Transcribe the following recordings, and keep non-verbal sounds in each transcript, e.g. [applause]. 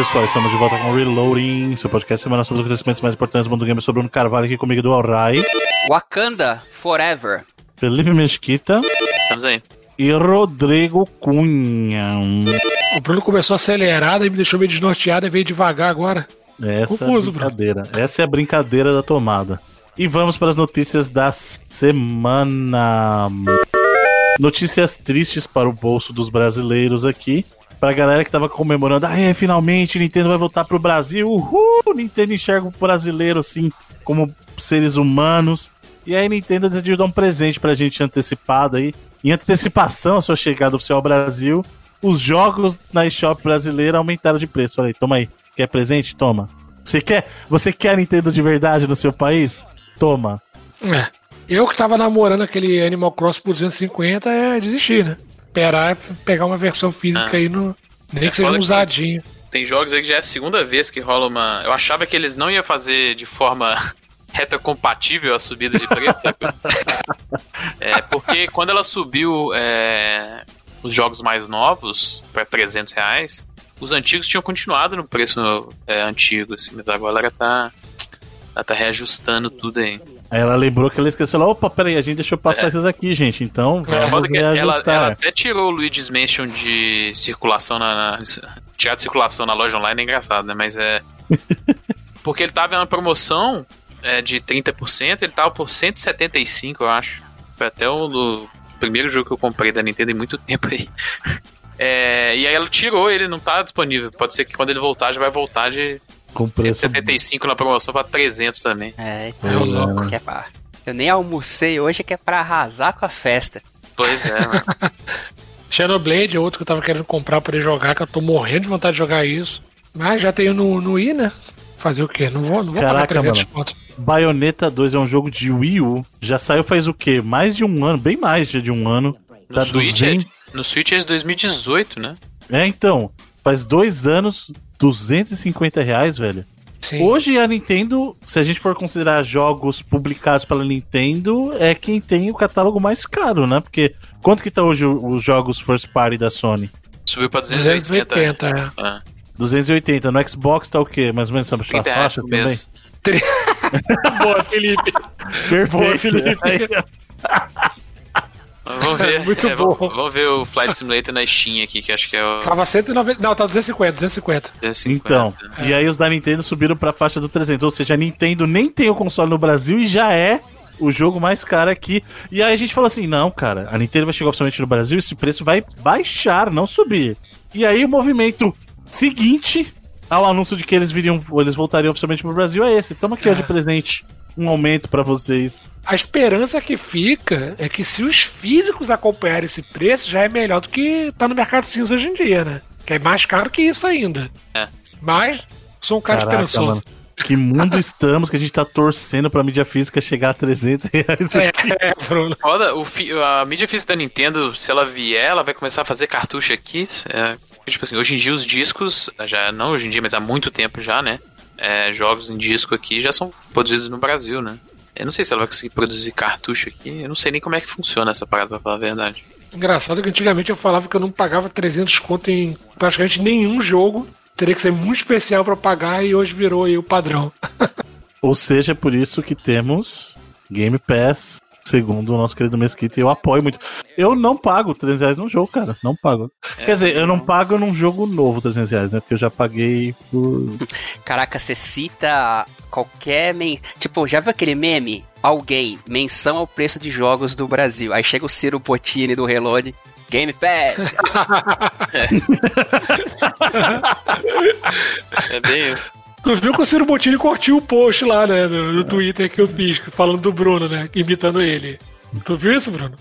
pessoal, estamos de volta com o Reloading, seu podcast semana sobre os acontecimentos mais importantes do mundo do game. sobre o Bruno Carvalho aqui comigo do Alrai. Wakanda Forever. Felipe Mesquita. Estamos aí. E Rodrigo Cunha. O Bruno começou acelerado e me deixou meio desnorteado e veio devagar agora. Essa Confuso, é a brincadeira. Bruno. Essa é a brincadeira da tomada. E vamos para as notícias da semana. Notícias tristes para o bolso dos brasileiros aqui. Pra galera que tava comemorando, ah, é, finalmente Nintendo vai voltar pro Brasil. Uhul! Nintendo enxerga o brasileiro assim como seres humanos. E aí Nintendo decidiu dar um presente pra gente antecipado aí. Em antecipação à sua chegada oficial ao Brasil, os jogos na eShop brasileira aumentaram de preço. Olha aí, toma aí. Quer presente? Toma. Você quer, você quer Nintendo de verdade no seu país? Toma. É. Eu que tava namorando aquele Animal Cross por 250 é desistir, né? Esperar pegar uma versão física ah. aí no. Nem é que seja um usadinho. Tem jogos aí que já é a segunda vez que rola uma. Eu achava que eles não iam fazer de forma [laughs] reta compatível a subida de preço, sabe? [laughs] é, porque quando ela subiu é, os jogos mais novos para 300 reais, os antigos tinham continuado no preço é, antigo, assim, mas agora ela tá, ela tá reajustando tudo aí. Aí ela lembrou que ela esqueceu lá, opa, peraí, a gente deixou passar é. esses aqui, gente. Então, é, vamos é ela, ela, até tirou o Luigi's Mansion de circulação na, na. Tirar de circulação na loja online é engraçado, né? Mas é. [laughs] Porque ele tava em uma promoção é, de 30%, ele tava por 175, eu acho. Foi até o, o primeiro jogo que eu comprei da Nintendo em muito tempo aí. [laughs] É, e aí ela tirou, ele não tá disponível. Pode ser que quando ele voltar, já vai voltar de com preço... 175 na promoção pra 300 também. É, então, é, louco. Que é pra... Eu nem almocei hoje, que é pra arrasar com a festa. Pois é, mano. [laughs] Shadowblade é outro que eu tava querendo comprar pra poder jogar, que eu tô morrendo de vontade de jogar isso. Mas já tenho no, no I, né? Fazer o quê? Não vou, não vou Caraca, pagar 300 mano. pontos. Bayonetta 2 é um jogo de Wii U. Já saiu faz o quê? Mais de um ano, bem mais de um ano. No, tá Switch, 200... é, no Switch é de 2018, né? É, então. Faz dois anos, 250 reais, velho. Sim. Hoje a Nintendo, se a gente for considerar jogos publicados pela Nintendo, é quem tem o catálogo mais caro, né? Porque quanto que tá hoje os jogos first party da Sony? Subiu pra 280. 280, é. é. 280. No Xbox tá o quê? Mais ou menos sabe a faixa também? [laughs] Boa, Felipe. Perfeito. Boa, Felipe. [laughs] Vamos ver. [laughs] Muito é, bom. Vamos ver o Flight Simulator na Steam aqui, que acho que é o. Tava 190. Não, tá 250, 250. 250. Então, é. e aí os da Nintendo subiram pra faixa do 300. Ou seja, a Nintendo nem tem o console no Brasil e já é o jogo mais caro aqui. E aí a gente falou assim: não, cara, a Nintendo vai chegar oficialmente no Brasil esse preço vai baixar, não subir. E aí o movimento seguinte ao anúncio de que eles viriam, eles voltariam oficialmente pro Brasil é esse. Toma aqui é. ó, de presente um aumento para vocês. A esperança que fica é que se os físicos acompanharem esse preço, já é melhor do que tá no mercado cinza hoje em dia, né? Que é mais caro que isso ainda. É. Mas, sou um cara Caraca, esperançoso. Mano. Que mundo [laughs] estamos que a gente tá torcendo pra mídia física chegar a 300 reais é, aqui. É, [laughs] é Bruno. Foda, o a mídia física da Nintendo, se ela vier, ela vai começar a fazer cartucho aqui. É, tipo assim, hoje em dia os discos, já não hoje em dia, mas há muito tempo já, né? É, jogos em disco aqui já são produzidos no Brasil, né? Eu não sei se ela vai conseguir produzir cartucho aqui. Eu não sei nem como é que funciona essa parada, pra falar a verdade. Engraçado que antigamente eu falava que eu não pagava 300 conto em praticamente nenhum jogo. Teria que ser muito especial para pagar e hoje virou aí o padrão. [laughs] Ou seja, é por isso que temos Game Pass segundo o nosso querido Mesquita, e eu apoio muito. Eu não pago 300 reais num jogo, cara. Não pago. É, Quer dizer, eu não pago num jogo novo 300 reais, né? Porque eu já paguei por. [laughs] Caraca, você cita qualquer. Men... Tipo, já viu aquele meme? Alguém, menção ao preço de jogos do Brasil. Aí chega o Ciro Bottini do Reload. Game Pass. é. [laughs] é bem isso. Tu viu que o Ciro Bottini curtiu o post lá, né, no, no, Twitter que eu fiz, falando do Bruno, né, imitando ele. Tu viu isso, Bruno?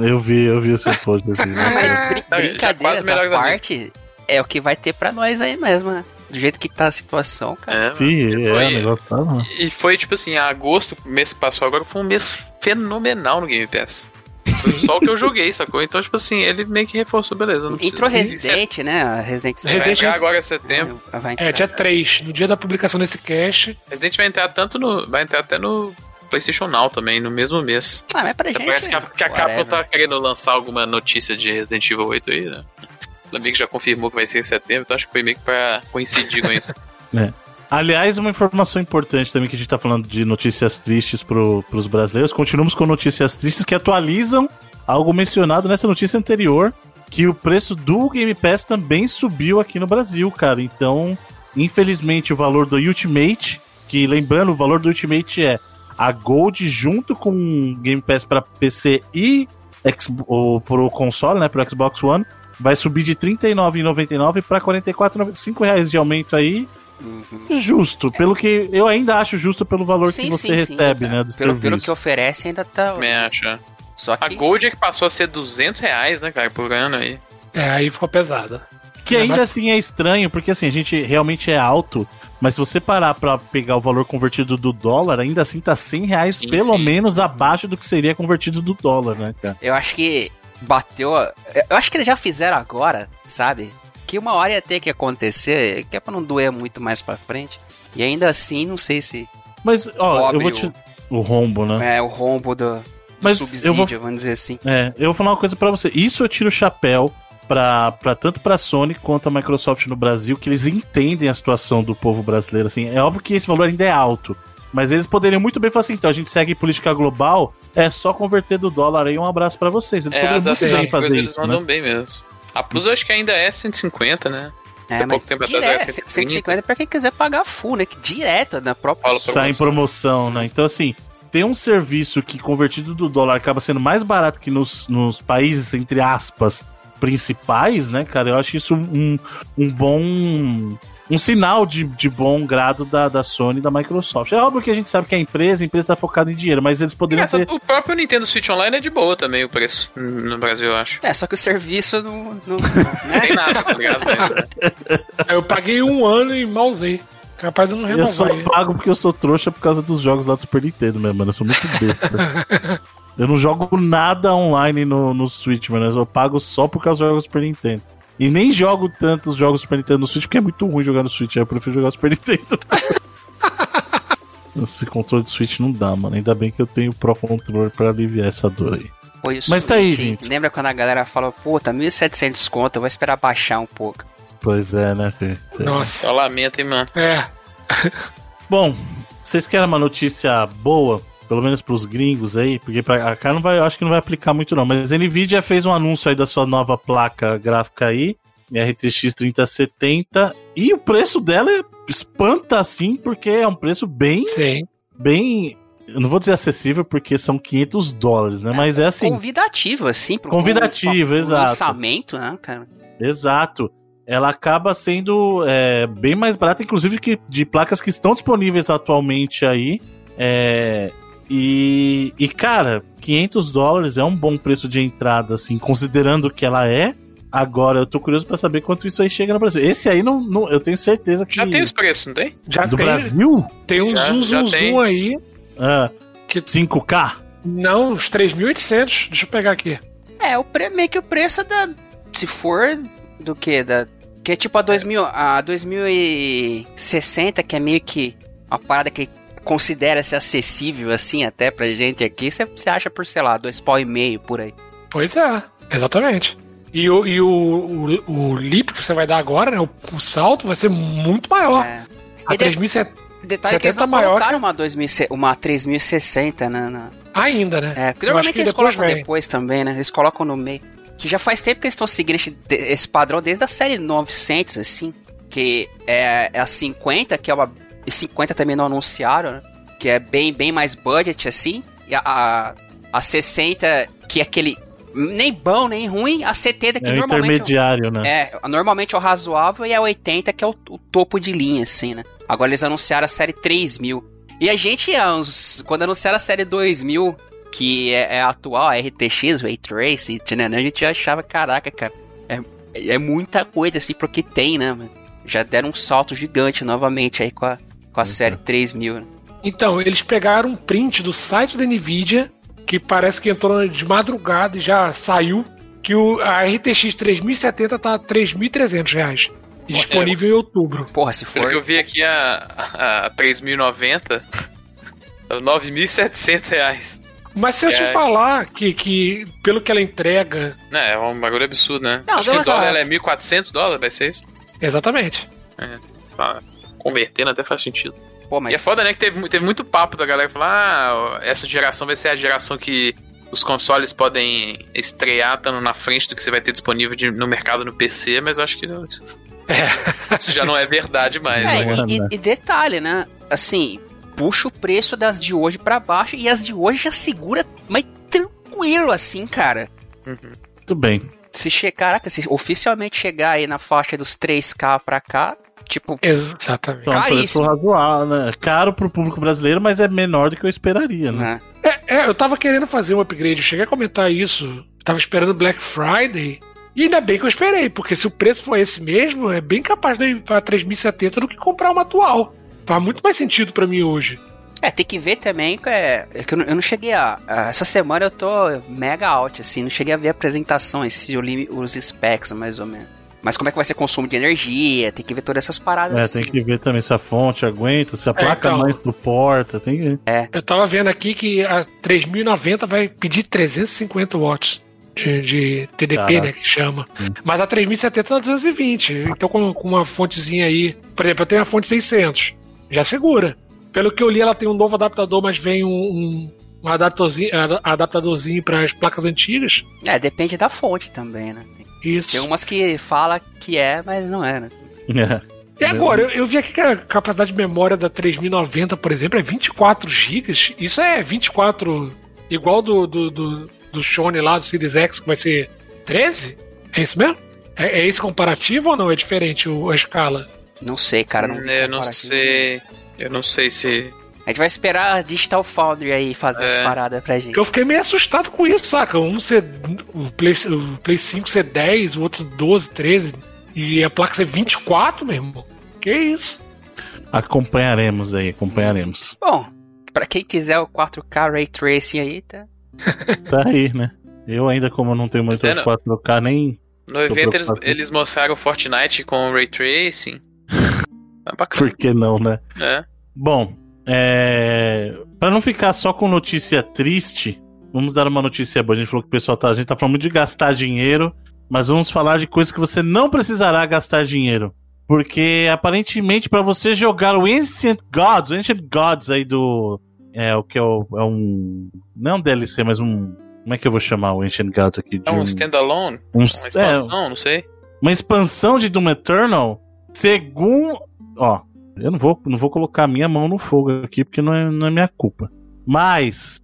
Eu vi, eu vi o seu post. Assim, né? Mas brin brincadeira essa parte é o que vai ter pra nós aí mesmo, né? Do jeito que tá a situação, cara. É, Fih, é, foi, negócio tá, E foi, tipo assim, agosto, mês que passou agora, foi um mês fenomenal no Game Pass. Foi só o que eu joguei, sacou? Então, tipo assim, ele meio que reforçou, beleza. Entrou Resident, né? Resident Evil. Resident vai agora em setembro. É, é, dia 3, no dia da publicação desse cache. Resident vai entrar tanto no. Vai entrar até no PlayStation Now também, no mesmo mês. Ah, mas pra gente. Parece que a, que a Capcom tá querendo lançar alguma notícia de Resident Evil 8 aí, né? o amigo já confirmou que vai ser em setembro, então acho que foi meio que pra coincidir com isso. [laughs] É. Aliás, uma informação importante também que a gente tá falando de notícias tristes pro, pros brasileiros. Continuamos com notícias tristes que atualizam algo mencionado nessa notícia anterior, que o preço do Game Pass também subiu aqui no Brasil, cara. Então, infelizmente, o valor do Ultimate, que lembrando, o valor do Ultimate é a Gold junto com Game Pass para PC e o, pro console, né, pro Xbox One, vai subir de R$ 39,99 para 44,95 reais de aumento aí. Uhum. Justo, pelo que eu ainda acho justo pelo valor sim, que você sim, recebe, sim, né? Pelo, pelo, que oferece, ainda tá. Me acha. Só que... A Gold é que passou a ser 200 reais, né, cara, por ano aí. É, aí ficou pesada. Que ainda assim é estranho, porque assim, a gente realmente é alto, mas se você parar pra pegar o valor convertido do dólar, ainda assim tá 100 reais sim, pelo sim. menos abaixo do que seria convertido do dólar, né, cara? Eu acho que bateu. Eu acho que eles já fizeram agora, sabe? Que uma hora ia ter que acontecer, que é pra não doer muito mais pra frente. E ainda assim, não sei se. Mas, ó, eu vou te. O rombo, né? É, o rombo do, Mas subsídio, vou... vamos dizer assim. É, eu vou falar uma coisa para você. Isso eu tiro o chapéu para tanto para Sony quanto a Microsoft no Brasil, que eles entendem a situação do povo brasileiro. Assim, é óbvio que esse valor ainda é alto, mas eles poderiam muito bem falar assim: então a gente segue política global, é só converter do dólar aí. Um abraço para vocês. Eles é, poderiam muito bem fazer eles isso. Eles mandam né? bem mesmo. A Plus eu acho que ainda é 150, né? É, mas tempo direto, atrás é 150 para quem quiser pagar full, né? Que direto na própria. Sai em promoção, né? Então, assim, ter um serviço que convertido do dólar acaba sendo mais barato que nos, nos países, entre aspas, principais, né, cara? Eu acho isso um, um bom. Um sinal de, de bom grado da, da Sony e da Microsoft. É óbvio que a gente sabe que a empresa, a empresa está focada em dinheiro, mas eles poderiam é, ter... O próprio Nintendo Switch Online é de boa também, o preço no Brasil, eu acho. É, só que o serviço não... Não, [laughs] né? tem nada, tá ligado? eu paguei um ano e mal usei. Capaz de não renovar. Eu só pago porque eu sou trouxa por causa dos jogos lá do Super Nintendo, meu mano. Eu sou muito besta. [laughs] Eu não jogo nada online no, no Switch, mano. Eu pago só por causa dos jogos Super Nintendo. E nem jogo tanto os jogos Super Nintendo no Switch, porque é muito ruim jogar no Switch. Eu prefiro jogar Super [laughs] Nintendo. Esse controle de Switch não dá, mano. Ainda bem que eu tenho o Pro Controller pra aliviar essa dor aí. Mas tá aí, gente. Lembra quando a galera falou, puta, 1.700 conto, eu vou esperar baixar um pouco. Pois é, né, filho? Nossa. Só lamento, hein, mano. É. Bom, vocês querem uma notícia boa? Pelo menos pros gringos aí, porque pra cá não vai, eu acho que não vai aplicar muito não, mas a Nvidia fez um anúncio aí da sua nova placa gráfica aí, RTX 3070, e o preço dela é, espanta assim, porque é um preço bem Sim. bem eu não vou dizer acessível porque são 500 dólares, né? É, Mas é assim. Convidativo, assim. Pro, convidativo, pro, pro exato. lançamento, né, cara? Exato. Ela acaba sendo é, bem mais barata, inclusive, que de placas que estão disponíveis atualmente aí. É, e, e, cara, 500 dólares é um bom preço de entrada, assim, considerando que ela é. Agora, eu tô curioso para saber quanto isso aí chega no Brasil. Esse aí, não, não eu tenho certeza que. Já tem os preços, não tem? Já Do tem. Brasil? Tem um já, zoom, zoom, zoom aí. Ah, que... 5K? Não, uns 3.800. Deixa eu pegar aqui. É, o pre... meio que o preço da. Se for do que? Da... Que é tipo a 2000, a 2060, que é meio que uma parada que considera-se acessível assim até pra gente aqui, você acha por, sei lá, dois pau e meio por aí. Pois é, exatamente. E o, e o, o, o leap que você vai dar agora, né? O, o salto vai ser muito maior. É. A 3070 Detalhe que eles não maior colocaram uma, 2000, uma 3060 né, na... Ainda, né? É, normalmente eles depois colocam vem. depois também, né? Eles colocam no meio. Que já faz tempo que eles estão seguindo esse, esse padrão desde a série 900, assim. Que é, é a 50, que é uma e 50 também não anunciaram, né? Que é bem, bem mais budget, assim. E a, a, a 60, que é aquele nem bom, nem ruim. A 70 que é normalmente. intermediário, né? É, normalmente é o razoável e a 80 que é o, o, topo de linha, assim, né? Agora eles anunciaram a série 3000. E a gente, quando anunciaram a série 2000, que é, é a atual, a RTX, Ray Tracing, a gente achava, caraca, cara, é, é muita coisa, assim, porque tem, né? Já deram um salto gigante novamente aí com a, com a série 3000. Né? Então, eles pegaram um print do site da Nvidia, que parece que entrou de madrugada e já saiu, que o, a RTX 3070 tá a 3.300 reais. Disponível em outubro. Porra, se for. Pelo que eu vi aqui a, a 3090, 9.700 reais. Mas se eu te é... falar que, que, pelo que ela entrega. É, é um bagulho absurdo, né? Não, Acho que o dólar ela é 1.400 dólares, vai ser isso? Exatamente. É, tá. Convertendo até faz sentido. Pô, mas... E é foda, né? Que teve, teve muito papo da galera falar: ah, essa geração vai ser a geração que os consoles podem estrear estando na frente do que você vai ter disponível de, no mercado no PC, mas eu acho que não, isso, é. [laughs] isso já não é verdade mais. É, né? e, e, detalhe, né? Assim, puxa o preço das de hoje para baixo e as de hoje já segura, mas tranquilo assim, cara. Uhum. Muito bem. Se chegar, se oficialmente chegar aí na faixa dos 3K pra cá, tipo. Exatamente. Então, caríssimo. Razoável, né? Caro pro público brasileiro, mas é menor do que eu esperaria, né? É. é, é eu tava querendo fazer um upgrade, eu cheguei a comentar isso. Eu tava esperando Black Friday. E ainda bem que eu esperei, porque se o preço for esse mesmo, é bem capaz de ir pra 3070 do que comprar uma atual. Faz muito mais sentido para mim hoje. É, tem que ver também é, é que eu não, eu não cheguei a, a, Essa semana eu tô mega out, assim, não cheguei a ver apresentações, se eu li os specs, mais ou menos. Mas como é que vai ser consumo de energia? Tem que ver todas essas paradas. É, assim. tem que ver também se a fonte aguenta, se a é, placa então, mais suporta, tem que ver. É. Eu tava vendo aqui que a 3090 vai pedir 350 watts. De, de TDP, Caraca. né, que chama. Hum. Mas a 3070 tá 220. Então com, com uma fontezinha aí, por exemplo, eu tenho a fonte 600 já segura. Pelo que eu li, ela tem um novo adaptador, mas vem um, um, um adaptadorzinho, adaptadorzinho para as placas antigas. É, depende da fonte também, né? Isso. Tem umas que fala que é, mas não é, né? É. E agora, eu, eu, vi aqui que a capacidade de memória da 3090, por exemplo, é 24 GB. Isso é 24 igual do, do, do, do Shone lá, do Series X, que vai ser 13? É isso mesmo? É, é esse comparativo ou não? É diferente o, a escala? Não sei, cara. Não eu não sei. Eu não sei se. A gente vai esperar a Digital Foundry aí fazer é. as paradas pra gente. Eu fiquei meio assustado com isso, saca? Um ser. O Play, o Play 5 ser 10, o outro 12, 13. E a placa ser 24, meu irmão. Que isso? Acompanharemos aí, acompanharemos. Bom, pra quem quiser o 4K Ray Tracing aí, tá. [laughs] tá aí, né? Eu ainda, como não tenho muito 4K, nem. No evento eles, eles mostraram o Fortnite com Ray Tracing. [laughs] Tá bacana. Por que não, né? É. Bom, é... para não ficar só com notícia triste, vamos dar uma notícia boa. A gente falou que o pessoal tá, a gente tá falando muito de gastar dinheiro, mas vamos falar de coisas que você não precisará gastar dinheiro. Porque aparentemente para você jogar o Ancient Gods, o Ancient Gods aí do é o que é, o, é um não é um DLC, mas um como é que eu vou chamar o Ancient Gods aqui? é um, um standalone? Um, uma expansão, é, não sei. Uma expansão de Doom Eternal Segundo. Ó, eu não vou, não vou colocar minha mão no fogo aqui porque não é, não é minha culpa. Mas,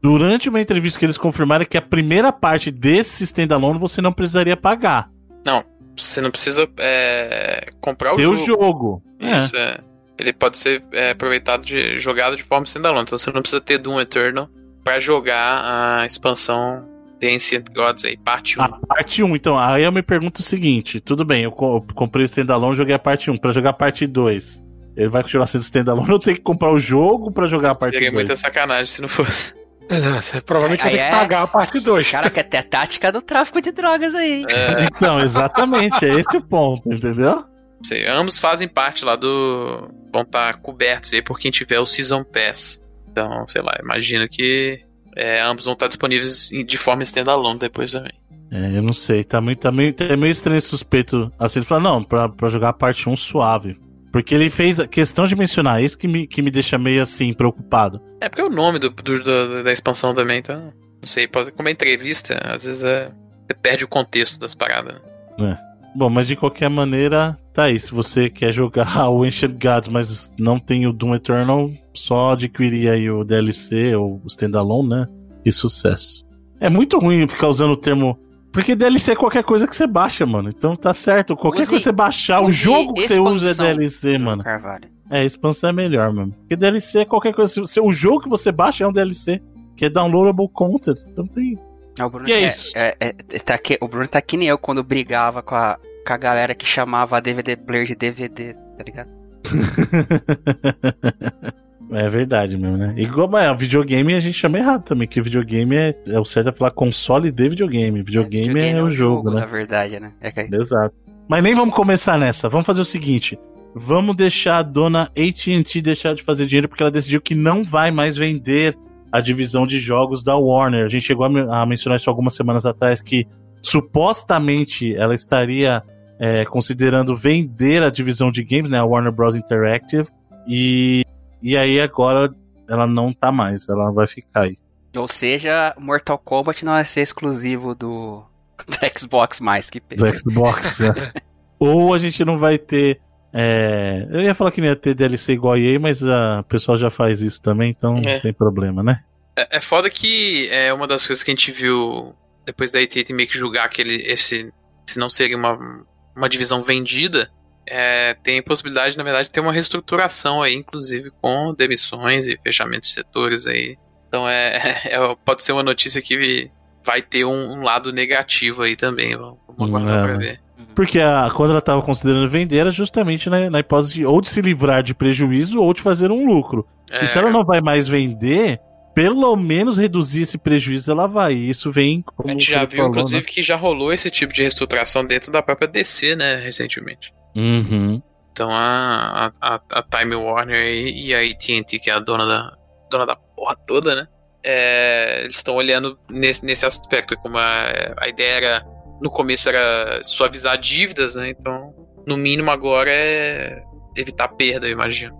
durante uma entrevista que eles confirmaram que a primeira parte desse standalone você não precisaria pagar. Não, você não precisa é, comprar o Ter jogo. o jogo. Isso, é. é. Ele pode ser é, aproveitado de jogado de forma standalone. Então você não precisa ter Doom Eternal para jogar a expansão The Ancient Gods aí, parte 1. A parte 1, então. Aí eu me pergunto o seguinte: tudo bem, eu comprei o standalone joguei a parte 1. Pra jogar a parte 2, ele vai continuar sendo standalone eu tenho que comprar o jogo pra jogar a parte 2? Seria muita sacanagem se não fosse. Não, você provavelmente vai ter é... que pagar a parte 2. Cara, que até a tática do tráfico de drogas aí. É... [laughs] Então, exatamente, é esse o ponto, entendeu? Sim, ambos fazem parte lá do. vão estar tá cobertos aí por quem tiver o Season Pass. Então, sei lá, imagino que é, ambos vão estar disponíveis de forma standalone depois também. É, eu não sei, tá meio, tá meio, tá meio estranho suspeito. Assim, ele falou, não, pra, pra jogar a parte 1 suave. Porque ele fez a questão de mencionar isso que me, que me deixa meio assim, preocupado. É porque é o nome do, do, do da expansão também, então. Não sei, pode, como é entrevista, às vezes é, você perde o contexto das paradas. É. Bom, mas de qualquer maneira, tá aí. Se você quer jogar [laughs] o Ancient Gods, mas não tem o Doom Eternal, só adquirir aí o DLC ou o standalone, né? E sucesso. É muito ruim ficar usando o termo. Porque DLC é qualquer coisa que você baixa, mano. Então tá certo. Qualquer use, coisa que você baixar, o jogo que você usa é DLC, mano. Carvalho. É, expansão é melhor, mano. Porque DLC é qualquer coisa. O jogo que você baixa é um DLC. Que é downloadable content. Então tem. O Bruno, e é, é isso. É, é, tá aqui, o Bruno tá que nem eu quando brigava com a, com a galera que chamava a DVD player de DVD, tá ligado? [laughs] É verdade mesmo, né? Igual é, videogame a gente chama errado também, que videogame é, é o certo é falar console de videogame. Videogame é, videogame é, é o jogo, jogo, né? Na verdade, né? É que... Exato. Mas nem vamos começar nessa. Vamos fazer o seguinte: vamos deixar a dona AT&T deixar de fazer dinheiro porque ela decidiu que não vai mais vender a divisão de jogos da Warner. A gente chegou a, a mencionar isso algumas semanas atrás que supostamente ela estaria é, considerando vender a divisão de games, né, a Warner Bros. Interactive, e, e aí agora ela não tá mais, ela vai ficar aí. Ou seja, Mortal Kombat não vai ser exclusivo do, [laughs] do Xbox mais que PC. Do Xbox, é. [laughs] Ou a gente não vai ter. É... Eu ia falar que não ia ter DLC igual a EA, mas a pessoa já faz isso também, então é. não tem problema, né? É, é foda que é uma das coisas que a gente viu depois da AT&T meio que julgar aquele esse se não seria uma, uma divisão vendida, é, tem possibilidade, na verdade, de ter uma reestruturação aí, inclusive com demissões e fechamentos de setores aí. Então é, [laughs] é pode ser uma notícia que vai ter um, um lado negativo aí também. Vamos aguardar é. pra ver. Porque a, quando ela estava considerando vender, era justamente na, na hipótese de, ou de se livrar de prejuízo ou de fazer um lucro. É. E se ela não vai mais vender, pelo menos reduzir esse prejuízo ela vai. E isso vem. Como a gente já viu, falou, inclusive, né? que já rolou esse tipo de reestruturação dentro da própria DC, né, recentemente. Uhum. Então a, a, a Time Warner e a AT&T, que é a dona da, dona da porra toda, né? É, eles estão olhando nesse, nesse aspecto, como a, a ideia era, no começo era suavizar dívidas, né? Então, no mínimo agora é evitar perda, eu imagino.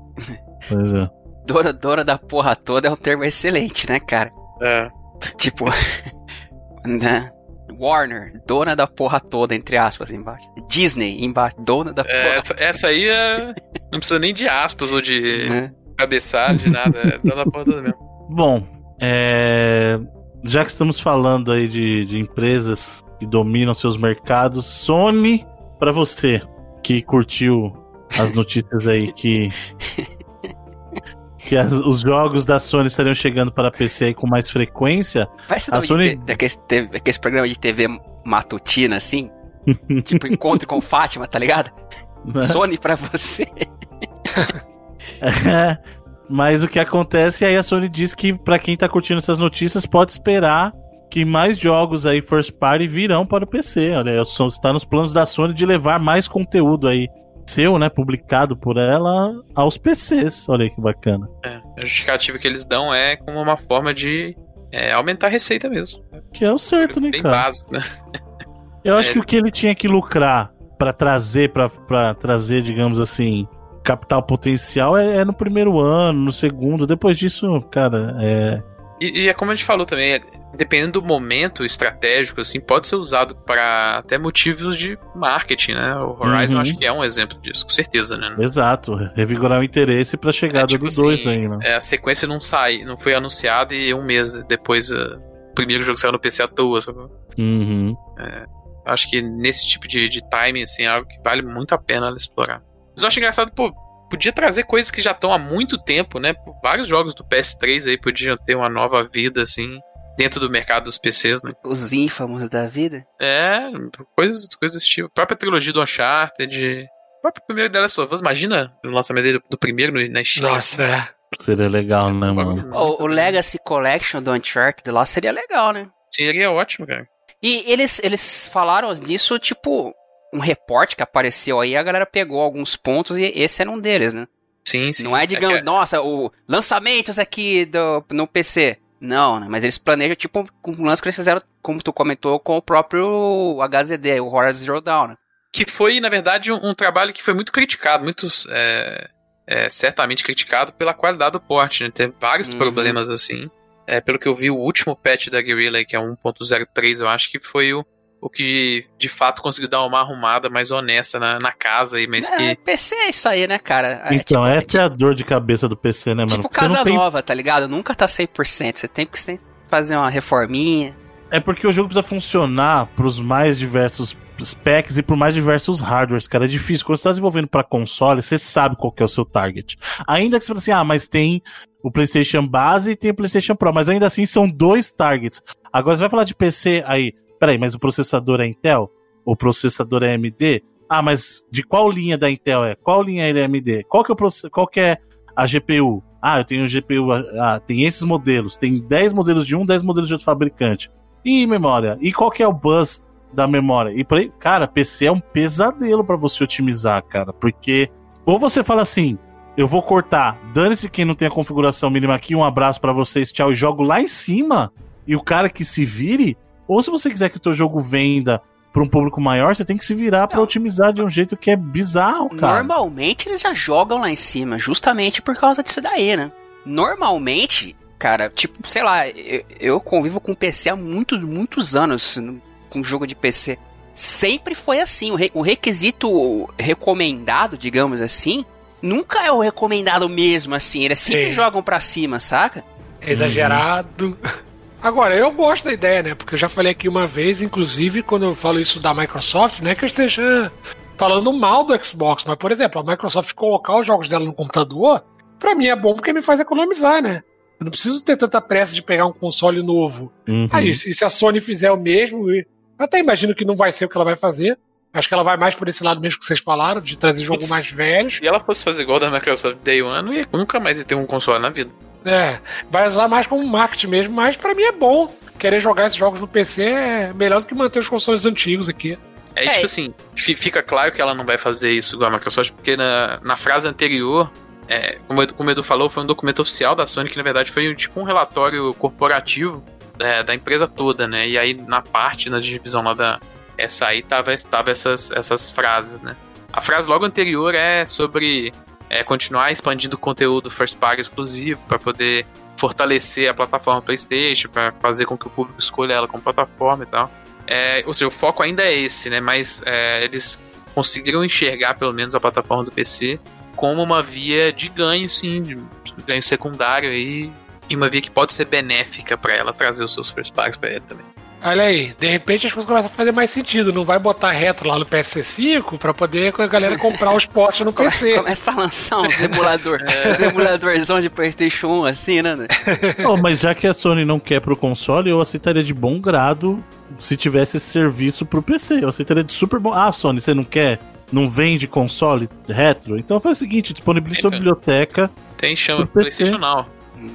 Pois é dona, dona da porra toda é um termo excelente, né, cara? É. Tipo, [laughs] né? Warner, dona da porra toda, entre aspas, embaixo. Disney, embaixo, dona da é, porra. Essa, essa, aí é, não precisa nem de aspas ou de [laughs] é. cabeçalho, de nada. É dona da porra toda mesmo. Bom, é, já que estamos falando aí de, de empresas que dominam seus mercados, Sony, para você que curtiu as notícias aí que [laughs] que as, os jogos da Sony estariam chegando para PC aí com mais frequência. Vai ser a Sony... daquele, daquele programa de TV matutina, assim? [laughs] tipo, encontro com Fátima, tá ligado? Né? Sony para você. [laughs] é, mas o que acontece aí a Sony diz que para quem tá curtindo essas notícias pode esperar que mais jogos aí first party virão para o PC. Olha, está nos planos da Sony de levar mais conteúdo aí seu, né, publicado por ela aos PCs. Olha aí que bacana. É, a justificativa que eles dão é como uma forma de é, aumentar a receita mesmo. Que é o certo, né, Bem cara? básico, né? [laughs] Eu acho é. que o que ele tinha que lucrar para trazer, para trazer, digamos assim, capital potencial é, é, no primeiro ano, no segundo. Depois disso, cara, é. E, e é como a gente falou também, dependendo do momento estratégico, assim, pode ser usado para até motivos de marketing, né? O Horizon uhum. acho que é um exemplo disso, com certeza, né? Exato, revigorar o interesse para a chegada é, tipo do 2 assim, aí, né? É, a sequência não sai, não foi anunciada e um mês depois uh, o primeiro jogo saiu no PC à toa, sabe? Uhum. É, acho que nesse tipo de, de timing, assim, é algo que vale muito a pena explorar. Mas eu acho engraçado, pô, podia trazer coisas que já estão há muito tempo, né? Vários jogos do PS3 aí podiam ter uma nova vida, assim dentro do mercado dos PCs, né? Os ínfamos da vida? É, coisas, coisas desse tipo. A própria trilogia do Uncharted. O próprio primeiro dela só. Imagina o lançamento dele do primeiro na Steam. Nossa, é. Seria legal, né, mano? O, o, Legacy Collection do Uncharted lá seria legal, né? Seria ótimo, cara. E eles, eles falaram disso, tipo, um reporte que apareceu aí, a galera pegou alguns pontos e esse era um deles, né? Sim, sim. Não é, digamos, é que... nossa, o lançamentos aqui do, no PC. Não, né? Mas eles planejam, tipo, um lance que eles fizeram, como tu comentou, com o próprio HZD, o Horizon Zero Dawn. Né? Que foi, na verdade, um, um, trabalho que foi muito criticado, muito é, é, certamente criticado pela qualidade do porte, né? Tem vários uhum. problemas assim. É, pelo que eu vi, o último patch da Guerrilla, que é 1.03, eu acho que foi o, o que de fato conseguiu dar uma arrumada mais honesta na, na casa aí, mas é, que. PC é isso aí, né, cara? É, então, tipo, essa é, tipo, é a dor de cabeça do PC, né, mano? Tipo casa tem... nova, tá ligado? Nunca tá 100%. Você tem que fazer uma reforminha. É porque o jogo precisa funcionar pros mais diversos specs e por mais diversos hardwares, cara. É difícil. Quando você tá desenvolvendo para console, você sabe qual é o seu target. Ainda que você fale assim, ah, mas tem o PlayStation base e tem o PlayStation Pro, mas ainda assim são dois targets. Agora você vai falar de PC aí, Peraí, mas o processador é Intel? O processador é AMD? Ah, mas de qual linha da Intel é? Qual linha é AMD? Qual que é, o qual que é a GPU? Ah, eu tenho GPU, ah, tem esses modelos, tem 10 modelos de um, 10 modelos de outro fabricante. E memória? E qual que é o bus da memória? E por aí, cara, PC é um pesadelo para você otimizar, cara, porque ou você fala assim, eu vou cortar, dane-se quem não tem a configuração mínima aqui, um abraço para vocês, tchau, e jogo lá em cima, e o cara que se vire, ou se você quiser que o teu jogo venda para um público maior, você tem que se virar para otimizar de um jeito que é bizarro, cara. Normalmente eles já jogam lá em cima, justamente por causa disso daí, né? Normalmente, cara, tipo, sei lá, eu, eu convivo com PC há muitos, muitos anos com jogo de PC. Sempre foi assim. O, re, o requisito recomendado, digamos assim, nunca é o recomendado mesmo, assim. Eles sempre Sim. jogam pra cima, saca? Exagerado. Uhum. Agora, eu gosto da ideia, né? Porque eu já falei aqui uma vez, inclusive, quando eu falo isso da Microsoft, não é que eu esteja falando mal do Xbox, mas, por exemplo, a Microsoft colocar os jogos dela no computador, pra mim é bom porque me faz economizar, né? Eu não preciso ter tanta pressa de pegar um console novo. Uhum. Aí, se a Sony fizer o mesmo, eu até imagino que não vai ser o que ela vai fazer. Acho que ela vai mais por esse lado mesmo que vocês falaram, de trazer jogo mais velho. Se ela fosse fazer igual da Microsoft Day One, não ia nunca mais ia ter um console na vida. É, vai usar mais como marketing mesmo, mas para mim é bom. Querer jogar esses jogos no PC é melhor do que manter os consoles antigos aqui. É, é tipo assim, fica claro que ela não vai fazer isso igual a Microsoft, porque na, na frase anterior, é, como, como o Edu falou, foi um documento oficial da Sony, que na verdade foi tipo um relatório corporativo é, da empresa toda, né? E aí na parte, na divisão lá da essa aí tava, tava essas, essas frases, né? A frase logo anterior é sobre é, continuar expandindo conteúdo first party exclusivo para poder fortalecer a plataforma PlayStation, para fazer com que o público escolha ela como plataforma e tal. É, ou seja, o foco ainda é esse, né? Mas é, eles conseguiram enxergar pelo menos a plataforma do PC como uma via de ganho, sim, de ganho secundário aí, e uma via que pode ser benéfica para ela trazer os seus first parties para ele também. Olha aí, de repente as coisas começam a fazer mais sentido. Não vai botar retro lá no PS5 pra poder a galera comprar os portes no PC. [laughs] Começa a lançar um simulador, é. simuladorzão de PlayStation 1 assim, né? [laughs] oh, mas já que a Sony não quer pro console, eu aceitaria de bom grado se tivesse esse serviço pro PC. Eu aceitaria de super bom. Ah, Sony, você não quer? Não vende console retro? Então faz o seguinte: disponibiliza sua biblioteca. Tem chama PlayStation Now.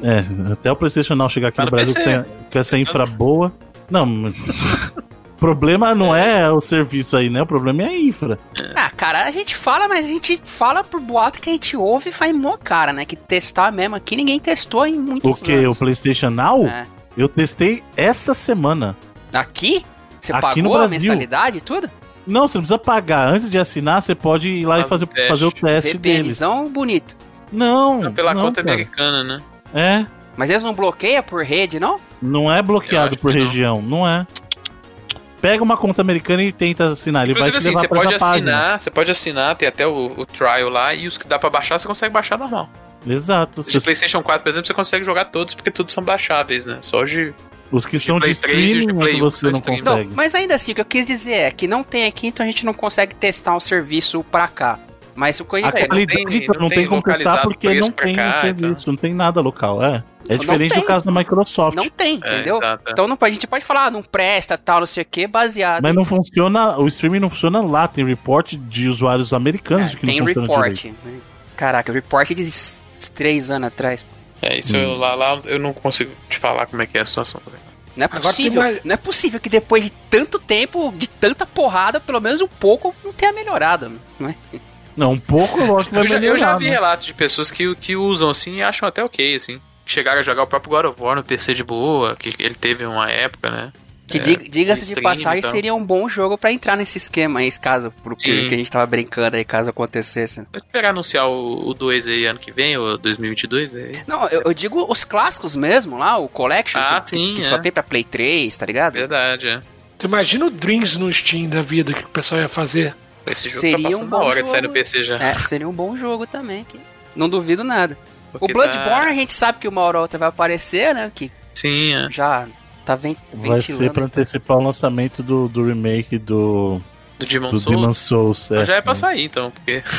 É, até o PlayStation Now chegar aqui tá no, Brasil com essa infra boa. Não, o [laughs] problema não é o serviço aí, né? O problema é a infra. Ah, cara, a gente fala, mas a gente fala por boato que a gente ouve e faz mó cara, né? Que testar mesmo aqui ninguém testou em muitos O que? O PlayStation Now? É. Eu testei essa semana. Aqui? Você aqui pagou a mensalidade e tudo? Não, você não precisa pagar. Antes de assinar, você pode ir lá e fazer, fazer o teste dele. bonito. Não. não pela não, conta cara. americana, né? É. Mas eles não bloqueiam por rede, não? Não é bloqueado por região, não. não. é. Pega uma conta americana e tenta assinar. Ele vai te assim, levar você pode assinar, página. Você pode assinar, tem até o, o, trial lá, e os que dá pra baixar, você consegue baixar normal. Exato. De PlayStation 4, por exemplo, você consegue jogar todos, porque todos são baixáveis, né? Só de os que de são de streaming de Play é você não consegue. Não, mas ainda assim, o que eu quis dizer é que não tem aqui, então a gente não consegue testar um serviço pra cá. Mas o a é, qualidade não tem, não, não tem, tem como testar porque não tem cá, serviço, então. não tem nada local, é. É diferente do caso da Microsoft. Não tem, é, entendeu? É, então não, a gente pode falar, ah, não presta, tal, não sei o que, baseado. Mas não funciona, o streaming não funciona lá. Tem report de usuários americanos é, que não funciona report. Direito. Caraca, o report de três anos atrás. É, isso hum. eu, lá, lá eu não consigo te falar como é que é a situação também. Não é possível, mais... não é possível que depois de tanto tempo, de tanta porrada, pelo menos um pouco não tenha melhorado, não é? Não, um pouco eu acho que vai eu já, melhorar, eu já vi né? relatos de pessoas que, que usam assim e acham até ok, assim. Chegaram a jogar o próprio God of War no PC de boa, que ele teve uma época, né? Que é, diga-se de passagem, seria um bom jogo para entrar nesse esquema aí, caso, pro que, que, a gente tava brincando aí, caso acontecesse. Vou esperar anunciar o, o 2 aí ano que vem, ou 2022 aí. Não, eu, eu, digo os clássicos mesmo lá, o Collection, ah, que, sim, que, é. só tem pra Play 3, tá ligado? Verdade, é. Tu imagina o Dreams no Steam da vida que o pessoal ia fazer. Esse jogo seria tá um bom hora jogo. de sair no PC já. É, seria um bom jogo também. Que... Não duvido nada. Porque o Bloodborne tá... a gente sabe que uma hora outra vai aparecer, né? Que Sim, é. já tá vent Vai ser pra antecipar o lançamento do, do remake do. Do Demon do Souls. Demon Souls é, já é pra sair então, porque. [laughs]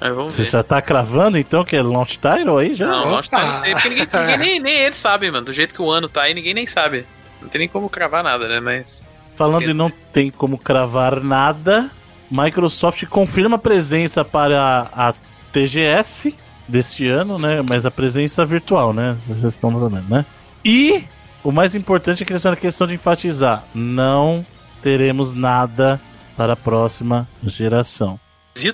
Você ver. já tá cravando então que é launch title aí já? Não, launch title não sei, porque ninguém, ninguém nem, nem ele sabe, mano. Do jeito que o ano tá aí, ninguém nem sabe. Não tem nem como cravar nada, né? Mas. Falando de não tem como cravar nada, Microsoft confirma a presença para a TGS deste ano, né? Mas a presença virtual, né? Vocês estão sabendo, né? E o mais importante é que essa questão de enfatizar: não teremos nada para a próxima geração.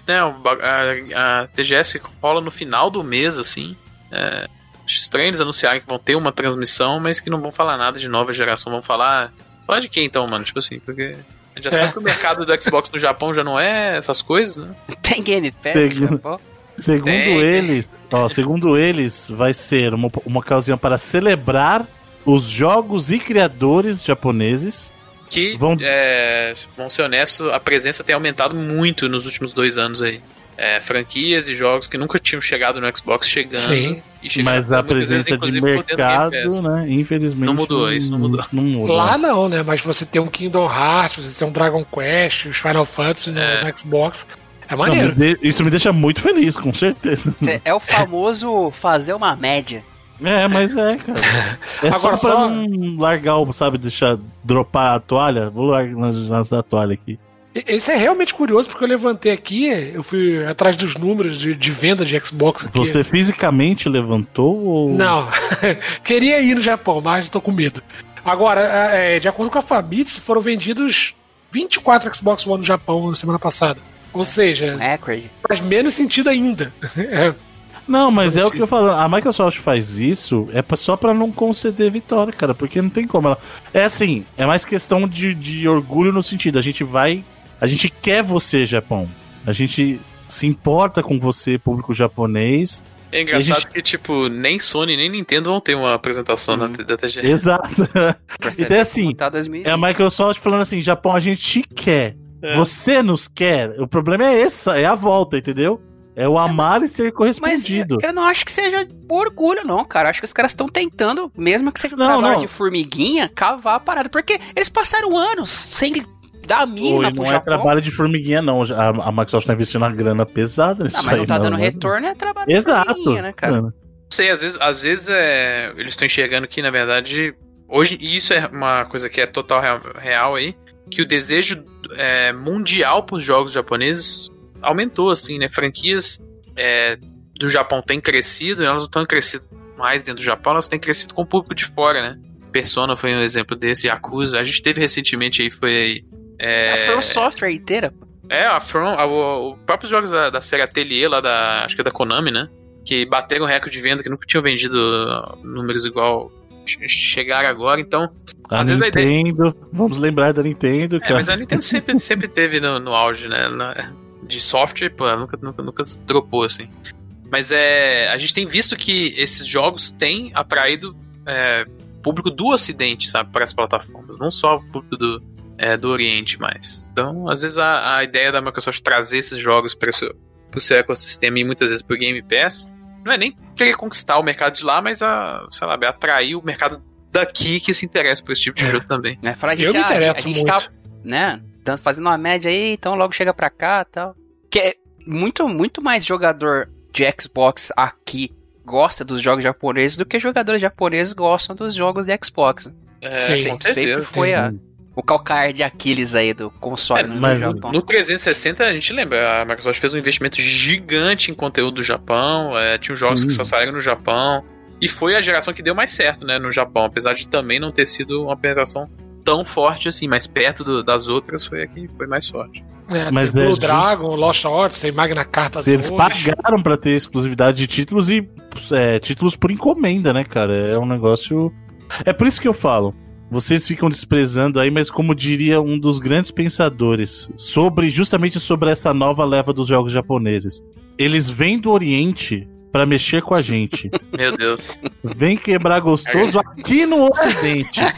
né? A, a, TGS rola no final do mês, assim. É, estranho eles anunciarem que vão ter uma transmissão, mas que não vão falar nada de nova geração. Vão falar. Falar de quem então, mano? Tipo assim, porque. A gente já é. sabe que o mercado do Xbox no Japão já não é essas coisas, né? [laughs] Tem Game Pass no Japão? Segundo Tem. eles, ó, segundo eles, vai ser uma, uma ocasião para celebrar os jogos e criadores japoneses que, vão... É, vamos ser honestos, a presença tem aumentado muito nos últimos dois anos aí. É, franquias e jogos que nunca tinham chegado no Xbox chegando. Sim. Mas a presença vezes, de mercado, né? Infelizmente. Não mudou, isso não mudou. não mudou. Lá não, né? Mas você tem um Kingdom Hearts, você tem um Dragon Quest, os Final Fantasy no, é. no Xbox. É maneiro. Não, me de... Isso me deixa muito feliz, com certeza. É o famoso fazer uma média. É, mas é, cara. [laughs] É Agora, só pra só... não largar, sabe, deixar dropar a toalha. Vou largar nas, a toalha aqui. Isso é realmente curioso, porque eu levantei aqui, eu fui atrás dos números de, de venda de Xbox aqui. Você fisicamente levantou ou. Não. [laughs] Queria ir no Japão, mas tô com medo. Agora, é, de acordo com a Famitsu, foram vendidos 24 Xbox One no Japão na semana passada. Ou seja, faz menos sentido ainda. [laughs] É, não, mas é o que eu falo. A Microsoft faz isso é só para não conceder vitória, cara. Porque não tem como ela. É assim, é mais questão de, de orgulho no sentido. A gente vai. A gente quer você, Japão. A gente se importa com você, público japonês. É engraçado gente... que, tipo, nem Sony nem Nintendo vão ter uma apresentação hum. da TGS. Exato. [laughs] então é assim, é a Microsoft falando assim, Japão, a gente quer. É. Você nos quer. O problema é essa, é a volta, entendeu? É o amar é, e ser correspondido. Mas eu, não acho que seja orgulho, não, cara. Acho que os caras estão tentando, mesmo que seja um não, não. de formiguinha, cavar a parada. Porque eles passaram anos sem dar a mínima Oi, pro não é trabalho de formiguinha, não. A, a Microsoft tá investindo uma grana pesada nisso não, mas não tá dando retorno, é trabalho Exato. de formiguinha, né, cara? Não sei, às vezes, às vezes é, eles estão enxergando que, na verdade, hoje, e isso é uma coisa que é total real, real aí, que o desejo é, mundial pros jogos japoneses aumentou, assim, né? Franquias é, do Japão têm crescido, elas não estão crescendo mais dentro do Japão, elas têm crescido com o público de fora, né? Persona foi um exemplo desse, Yakuza. A gente teve recentemente aí, foi aí. É... A From Software inteira. É, a From, a, o, os próprios jogos da, da série Atelier, lá da. Acho que é da Konami, né? Que bateram recorde de venda, que nunca tinham vendido números igual chegar agora, então. A às Nintendo, vezes a ideia... vamos lembrar da Nintendo. É, mas a Nintendo sempre, [laughs] sempre teve no, no auge, né? de software, pô, nunca, nunca, nunca dropou, assim. Mas é, a gente tem visto que esses jogos têm atraído é, público do Ocidente, sabe, para as plataformas, não só o público do, é, do Oriente mais. Então, às vezes a, a ideia da Microsoft trazer esses jogos para o seu ecossistema e muitas vezes para o Game Pass não é nem querer conquistar o mercado de lá, mas a, sei lá, atrair o mercado daqui que se interessa por esse tipo de é. jogo também. É, falar, a gente, Eu me interesso a, a gente tá, muito. tá, né, fazendo uma média aí, então logo chega pra cá tal. Que é muito, muito mais jogador de Xbox aqui gosta dos jogos japoneses do que jogadores japoneses gostam dos jogos de Xbox. É, sim, sempre, sempre foi a, o calcar de Aquiles aí do console é, no mas Japão. No 360 a gente lembra, a Microsoft fez um investimento gigante em conteúdo do Japão, é, tinha jogos que só saíram no Japão. E foi a geração que deu mais certo, né, no Japão, apesar de também não ter sido uma apresentação tão forte assim, mas perto do, das outras foi a que foi mais forte. É, mas Blue é, Dragon, Lost Odyssey, Magna Carta 2. Eles pagaram para ter exclusividade de títulos e é, títulos por encomenda, né, cara? É um negócio. É por isso que eu falo. Vocês ficam desprezando aí, mas como diria um dos grandes pensadores sobre justamente sobre essa nova leva dos jogos japoneses. Eles vêm do Oriente para mexer com a gente. [laughs] Meu Deus. Vem quebrar gostoso aqui no Ocidente. [laughs]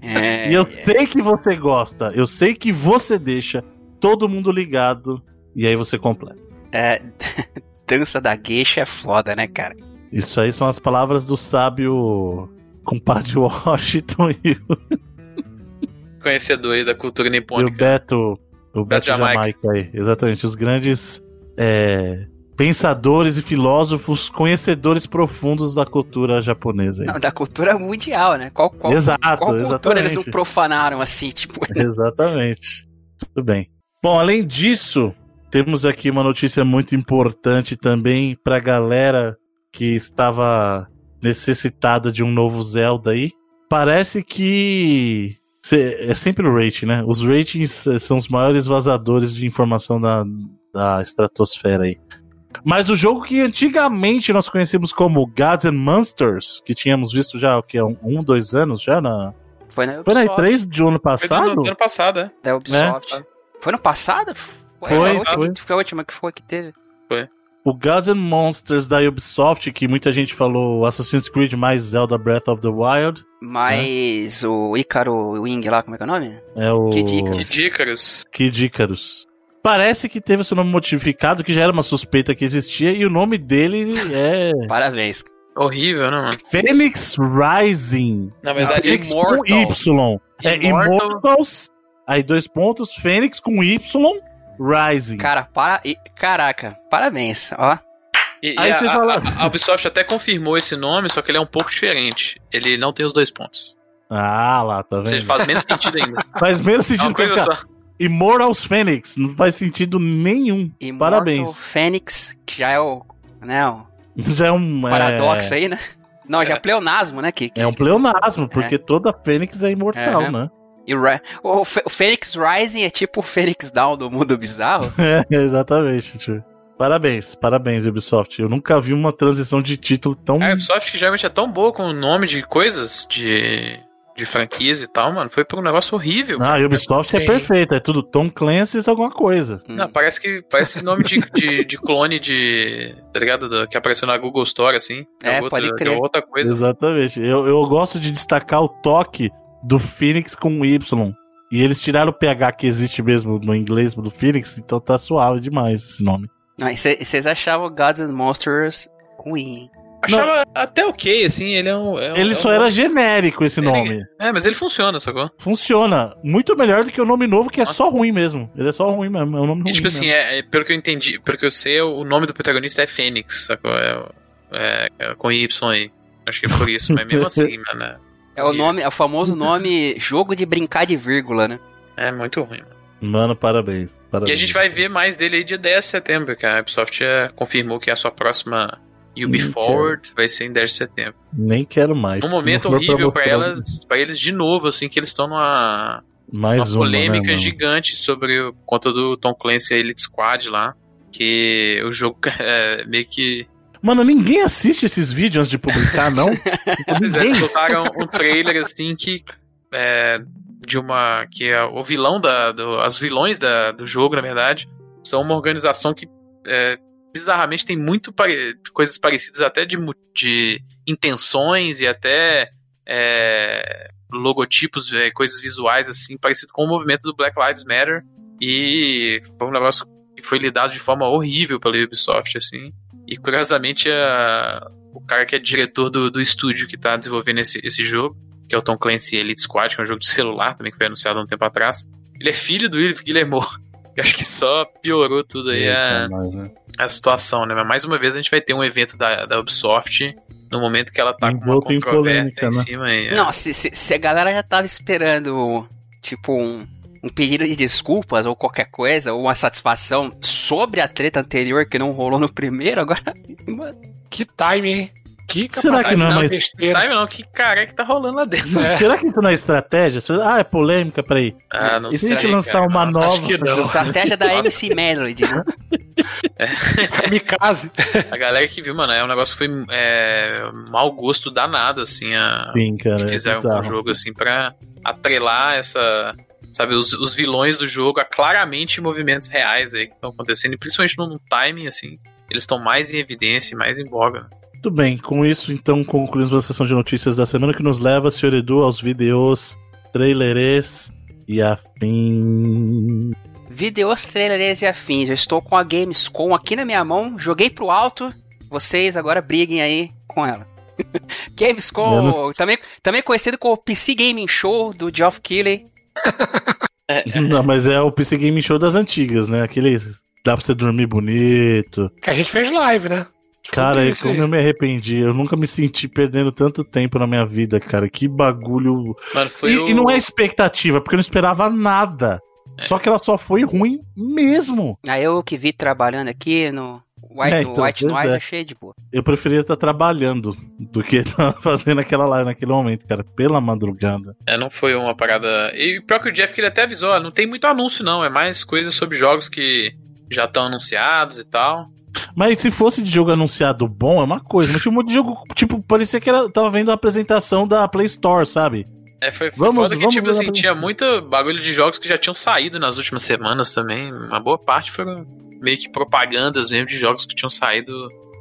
É, e eu é. sei que você gosta, eu sei que você deixa todo mundo ligado e aí você completa. É, [laughs] dança da gueixa é foda, né, cara? Isso aí são as palavras do sábio compadre Washington [laughs] e o... Conhecedor aí da cultura nipônica. E o Beto, o Beto, Beto Jamaica. Jamaica aí. Exatamente, os grandes é, pensadores e filósofos conhecedores profundos da cultura japonesa. Não, da cultura mundial, né? Qual, qual, Exato, qual cultura exatamente. eles não profanaram assim, tipo... [laughs] Exatamente. Tudo bem. Bom, além disso, temos aqui uma notícia muito importante também pra galera que estava necessitada de um novo Zelda aí. Parece que É sempre o rating, né? Os ratings eh, são os maiores vazadores de informação da, da estratosfera aí. Mas o jogo que antigamente nós conhecíamos como Gods and Monsters, que tínhamos visto já o que é um, dois anos já na. Foi na Ubisoft. Foi na E3 de ano passado? Foi no, ano passado, é. Da Ubisoft. É. Foi no passado? Foi, foi, a foi. foi a última que foi que teve. O Gods and Monsters da Ubisoft, que muita gente falou Assassin's Creed mais Zelda Breath of the Wild. Mais né? o Icaro Wing lá, como é que é o nome? É o... Kid Icarus. Kid Icarus. Kid Icarus. Parece que teve seu nome modificado, que já era uma suspeita que existia, e o nome dele é. [laughs] Parabéns. Horrível, né, mano? Fênix Rising. Na verdade, é Immortal. com Y. É Immortals. Aí dois pontos, Fênix com Y, Rising. Cara, para... caraca, parabéns, ó. E, e a, fala... a, a, Ubisoft até confirmou esse nome, só que ele é um pouco diferente. Ele não tem os dois pontos. Ah, lá, tá vendo? Ou seja, faz menos sentido ainda. [laughs] faz menos sentido. É uma coisa só. Immortals Phoenix, não faz sentido nenhum. Immortal Parabéns. Phoenix, que já é o. Né, o [laughs] já é um. Paradoxo é... aí, né? Não, já é pleonasmo, né? Que, que... É um pleonasmo, porque é. toda Fênix é imortal, é. né? E o, o, o Fênix Rising é tipo o Fênix Down do mundo bizarro. [laughs] é, exatamente, tio. Parabéns, parabéns, Ubisoft. Eu nunca vi uma transição de título tão. A Ubisoft que geralmente é tão boa com o nome de coisas, de de franquias e tal, mano, foi por um negócio horrível. Ah, a Ubisoft é perfeita, é tudo Tom Clancy's alguma coisa. Não, parece que parece nome de, de, de, clone de. Tá ligado? Do, que apareceu na Google Store, assim. É, é outra, pode crer. É outra coisa. Exatamente. Eu, eu gosto de destacar o toque do Phoenix com Y. E eles tiraram o PH que existe mesmo no inglês do Phoenix, então tá suave demais esse nome. Ah, vocês achavam Gods and Monsters com I, hein? Achava não. até ok, assim, ele é um. É um ele é só um... era genérico esse nome. É, mas ele funciona, sacou? Funciona. Muito melhor do que o nome novo, que é Nossa. só ruim mesmo. Ele é só ruim mesmo. É um nome e, ruim. tipo assim, é, é, pelo que eu entendi, pelo que eu sei, o nome do protagonista é Fênix, sacou? É, é, é com Y aí. Acho que é por isso, mas mesmo [laughs] assim, mano. É o nome, é o famoso nome [laughs] jogo de brincar de vírgula, né? É muito ruim, mano. Mano, parabéns, parabéns. E a gente vai ver mais dele aí dia 10 de setembro, que a Ubisoft confirmou que a sua próxima Be Forward vai ser em 10 de setembro. Nem quero mais. Um momento horrível para elas, para eles de novo, assim, que eles estão numa, mais uma polêmica uma, né, gigante sobre o conta do Tom Clancy Elite Squad lá, que o jogo [laughs] é meio que Mano, ninguém assiste esses vídeos antes de publicar, não? [laughs] Eles soltaram um trailer assim que é, de uma que é o vilão da do, as vilões da, do jogo, na verdade, são uma organização que é, bizarramente tem muito pare... coisas parecidas até de, de intenções e até é, logotipos, é, coisas visuais assim, parecido com o movimento do Black Lives Matter e foi um negócio que foi lidado de forma horrível pela Ubisoft, assim. E curiosamente a, o cara que é diretor do, do estúdio que está desenvolvendo esse, esse jogo, que é o Tom Clancy Elite Squad, que é um jogo de celular também que foi anunciado há um tempo atrás, ele é filho do Yves Guillemot. [laughs] Acho que só piorou tudo aí a, né? a situação, né? Mas mais uma vez a gente vai ter um evento da, da Ubisoft no momento que ela tá com uma controvérsia em, polêmica, em né? cima aí. É. Não, se, se, se, a galera já tava esperando, tipo, um, um pedido de desculpas ou qualquer coisa, ou uma satisfação sobre a treta anterior que não rolou no primeiro, agora. [laughs] Que time, hein? Que Será que não é mais. Time não, que cara que tá rolando lá dentro. É. Será que isso não é estratégia? Ah, é polêmica, peraí. Ah, não e se a gente lançar cara, uma nova. Acho que não. Estratégia da [laughs] MC Melody, né? [laughs] É. Kamikaze. A galera que viu, mano, é um negócio que foi é, mau gosto danado, assim, a, Sim, cara, que fizeram é com o jogo, assim, pra atrelar essa, sabe, os, os vilões do jogo a claramente movimentos reais aí que estão acontecendo, e principalmente num timing, assim, eles estão mais em evidência, mais em voga. Muito bem, com isso então concluímos a sessão de notícias da semana que nos leva, senhor Edu, aos vídeos trailerês e afins. Videos, trailers e afins. Eu estou com a Gamescom aqui na minha mão, joguei pro alto. Vocês agora briguem aí com ela. [laughs] Gamescom, Menos... também, também conhecido como PC Gaming Show do Geoff Keighley. Não, mas é o PC Gaming Show das antigas, né? Aquele dá pra você dormir bonito. Que a gente fez live, né? Cara, é como eu me arrependi. Eu nunca me senti perdendo tanto tempo na minha vida, cara. Que bagulho. Mano, e, o... e, não é expectativa, porque eu não esperava nada. É. Só que ela só foi ruim mesmo. Aí eu que vi trabalhando aqui no, White, é, então, White Noise é. achei de boa. Eu preferia estar trabalhando do que estar [laughs] fazendo aquela live naquele momento, cara, pela madrugada. É, não foi uma parada. E pior que o Jeff que ele até avisou, não tem muito anúncio, não. É mais coisas sobre jogos que já estão anunciados e tal. Mas se fosse de jogo anunciado bom, é uma coisa. Mas tinha um monte de jogo, tipo, parecia que era, tava vendo a apresentação da Play Store, sabe? É, foi, foi vamos, foda que, tipo assim, tinha muito bagulho de jogos que já tinham saído nas últimas semanas também. Uma boa parte foram meio que propagandas mesmo de jogos que tinham saído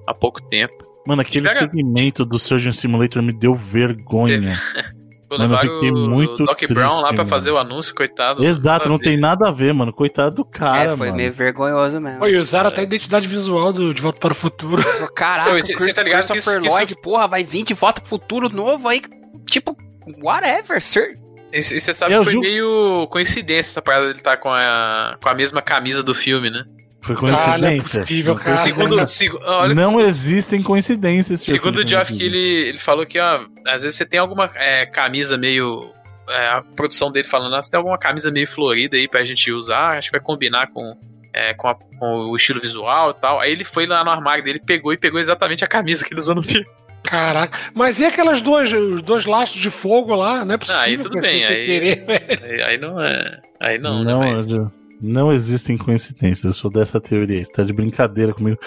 há pouco tempo. Mano, aquele pega... segmento do Surgeon Simulator me deu vergonha. [laughs] mano, eu fiquei muito o Doc triste, Brown lá pra mano. fazer o anúncio, coitado. Exato, não tem nada a ver, mano. Coitado do cara, É, foi mano. meio vergonhoso mesmo. Oi, usaram até a identidade visual do De Volta para o Futuro. Caraca, você tá ligado Christopher que isso, Lloyd, isso... porra, vai vir de Volta pro Futuro novo aí, tipo, whatever, sir. E você sabe eu que foi ju... meio coincidência essa parada dele estar tá com a, com a mesma camisa do filme, né? Foi coincidência. Ah, não é possível, cara. Segundo, seg... olha, não existem coincidências. Segundo o Geoff, que ele, ele falou que, ó, às vezes você tem alguma é, camisa meio. É, a produção dele falando, ah, você tem alguma camisa meio florida aí pra gente usar, acho que vai combinar com, é, com, a, com, o estilo visual e tal. Aí ele foi lá no armário dele, pegou e pegou exatamente a camisa que ele usou no filme. Caraca, mas e aquelas duas, os dois laços de fogo lá? Não é possível. Ah, aí tudo bem, aí, querer, [laughs] aí, aí, não é. Aí não, não, né, mas... não existem coincidências. Eu sou dessa teoria. Você tá de brincadeira comigo.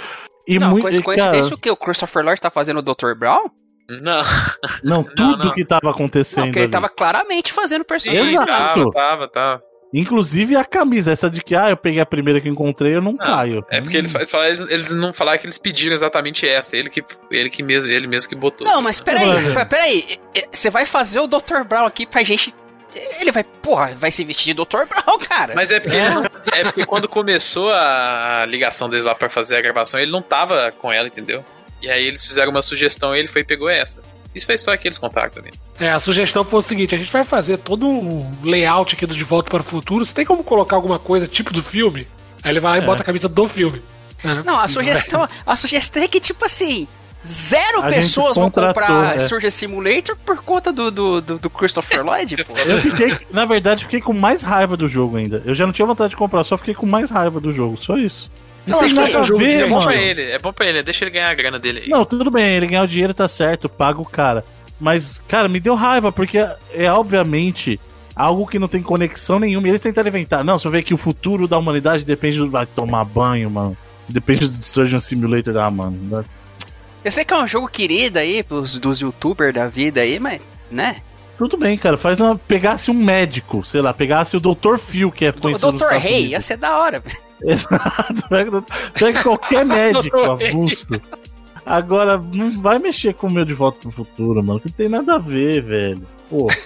E não, muito, coincidência cara... o que? O Christopher Lloyd tá fazendo o Dr. Brown? Não. Não, [laughs] tudo não, não. que tava acontecendo. Não, porque ele tava claramente fazendo o personagem. Exato. Tava, tava, tava. Inclusive a camisa, essa de que, ah, eu peguei a primeira que encontrei, eu não, não caio. É porque eles, eles, eles, não falaram que eles pediram exatamente essa. Ele que, ele que mesmo, ele mesmo que botou. Não, mas peraí, peraí. Você vai fazer o Dr. Brown aqui pra gente. Ele vai, porra, vai se vestir de Dr. Brown, cara. Mas é porque, é. É porque quando começou a ligação deles lá pra fazer a gravação, ele não tava com ela, entendeu? E aí eles fizeram uma sugestão e ele foi e pegou essa. Isso foi a história que eles contaram também. É, a sugestão foi o seguinte: a gente vai fazer todo um layout aqui do De Volta para o Futuro. Você tem como colocar alguma coisa tipo do filme? Aí ele vai lá e é. bota a camisa do filme. É, não, não a sugestão, a sugestão é que, tipo assim, zero a pessoas vão comprar é. Surge Simulator por conta do, do, do, do Christopher Lloyd, pô. Eu fiquei, na verdade, fiquei com mais raiva do jogo ainda. Eu já não tinha vontade de comprar, só fiquei com mais raiva do jogo, só isso. Não, não, não é, ver, é bom pra ele, é bom pra ele, deixa ele ganhar a grana dele aí. Não, tudo bem, ele ganhar o dinheiro tá certo, paga o cara. Mas, cara, me deu raiva, porque é, é obviamente algo que não tem conexão nenhuma. E eles tentaram inventar. Não, você vê que o futuro da humanidade depende do. Vai tomar banho, mano. Depende do Surgeon Simulator. Ah, mano. Eu sei que é um jogo querido aí pros, dos youtubers da vida aí, mas, né? Tudo bem, cara. Faz uma. Pegasse um médico, sei lá, pegasse o Dr. Phil, que é conhecido. O Dr. Rei, ia ser da hora. [laughs] Exato. Pega, pega qualquer [laughs] médico avulso. Agora, não vai mexer com o meu de volta pro futuro, mano. Que não tem nada a ver, velho. Pô. [laughs]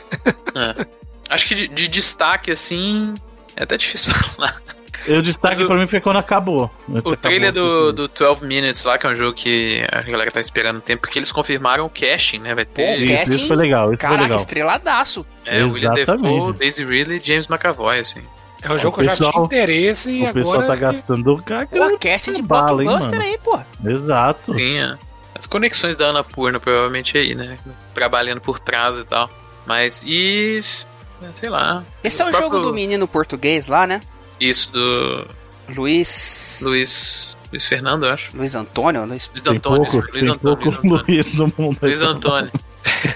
É. Acho que de, de, destaque, assim. É até difícil falar. Eu destaque o, pra mim foi quando acabou. O acabou trailer do, do 12 Minutes lá, que é um jogo que a galera tá esperando um tempo, porque eles confirmaram o caching, né? Vai ter. Pô, casting, isso foi legal. Isso caraca, foi legal. estreladaço. É, o William Defoe, Daisy Ridley e James McAvoy, assim. É um jogo que eu já tinha interesse e o agora... O pessoal tá gastando... O cast de bala, blockbuster hein, aí, pô. Exato. Sim, é. As conexões da Ana Purna, provavelmente aí, né? Trabalhando por trás e tal. Mas, e... Sei lá. Esse é o próprio... jogo do menino português lá, né? Isso, do... Luiz... Luiz... Luiz Fernando, eu acho. Luiz Antônio? Luiz, Luiz Antônio. Pouco, Luiz, Antônio, Luiz Antônio. Luiz no mundo. Luiz Antônio.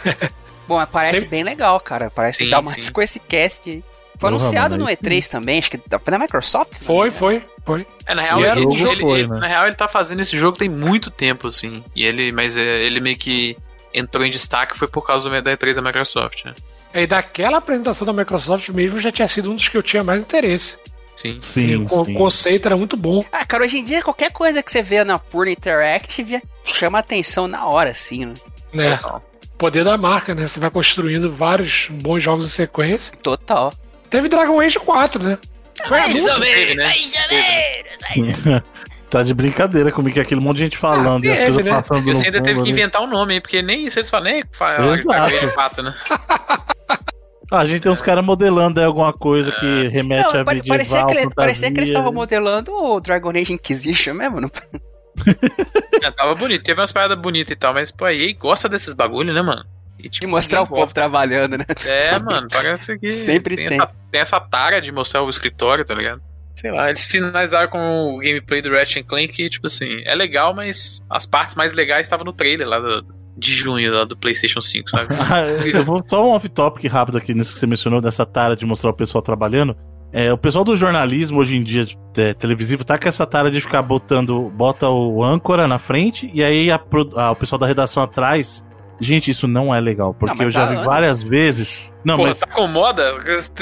[laughs] Bom, parece bem legal, cara. Parece sim, dar mais sim. com esse cast aí. Foi anunciado no E3 também, acho que foi da Microsoft? Foi, foi, foi. É, na real, ele, ele, ele, foi, né? na real, ele tá fazendo esse jogo tem muito tempo, assim. E ele, mas é, ele meio que entrou em destaque foi por causa do da E3 da Microsoft, né? É, e daquela apresentação da Microsoft mesmo já tinha sido um dos que eu tinha mais interesse. Sim. Sim, o sim. conceito era muito bom. Ah, cara, hoje em dia qualquer coisa que você vê na Pure Interactive chama atenção na hora, assim, né? É. Poder da marca, né? Você vai construindo vários bons jogos em sequência. Total. Teve Dragon Age 4, né? Foi mais ou menos, né? mais ou menos. [laughs] Tá de brincadeira comigo, que aquele monte de gente falando ah, e as coisas né? passando Você ainda teve que inventar um nome aí, porque nem isso eles falam, nem Dragon 4, né? [laughs] Ah, a gente tem uns caras modelando aí alguma coisa que remete não, a medieval, parecia que, ele, parecia que eles estavam modelando o Dragon Age Inquisition mesmo. Não? [laughs] é, tava bonito, teve umas paradas bonitas e tal, mas pô, aí gosta desses bagulho, né, mano? E, tipo, e mostrar o povo trabalhando, né? É, [laughs] mano, parece que. Sempre tem. Tem essa, tem essa tara de mostrar o escritório, tá ligado? Sei lá, eles finalizaram com o gameplay do Ratchet Clank que, tipo assim, é legal, mas as partes mais legais estavam no trailer lá do, de junho lá do PlayStation 5, sabe? [laughs] eu vou só um off-topic rápido aqui nisso que você mencionou, dessa tara de mostrar o pessoal trabalhando. É, o pessoal do jornalismo hoje em dia é, televisivo tá com essa tara de ficar botando, bota o âncora na frente e aí a, a, o pessoal da redação atrás. Gente, isso não é legal, porque não, eu já vi anos. várias vezes. Não, Pô, mas tá com moda?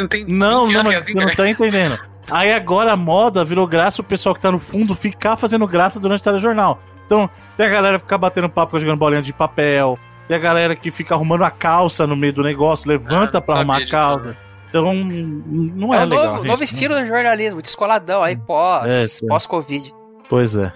Tem não, não, mas assim, você não tá entendendo. [laughs] Aí agora a moda virou graça o pessoal que tá no fundo ficar fazendo graça durante o telejornal. Então, tem a galera que fica batendo papo, jogando bolinha de papel. Tem a galera que fica arrumando a calça no meio do negócio, levanta ah, pra arrumar a calça. Então, não é, é legal. Novo, novo estilo de jornalismo, descoladão, aí pós, é, é. pós-Covid. Pois é.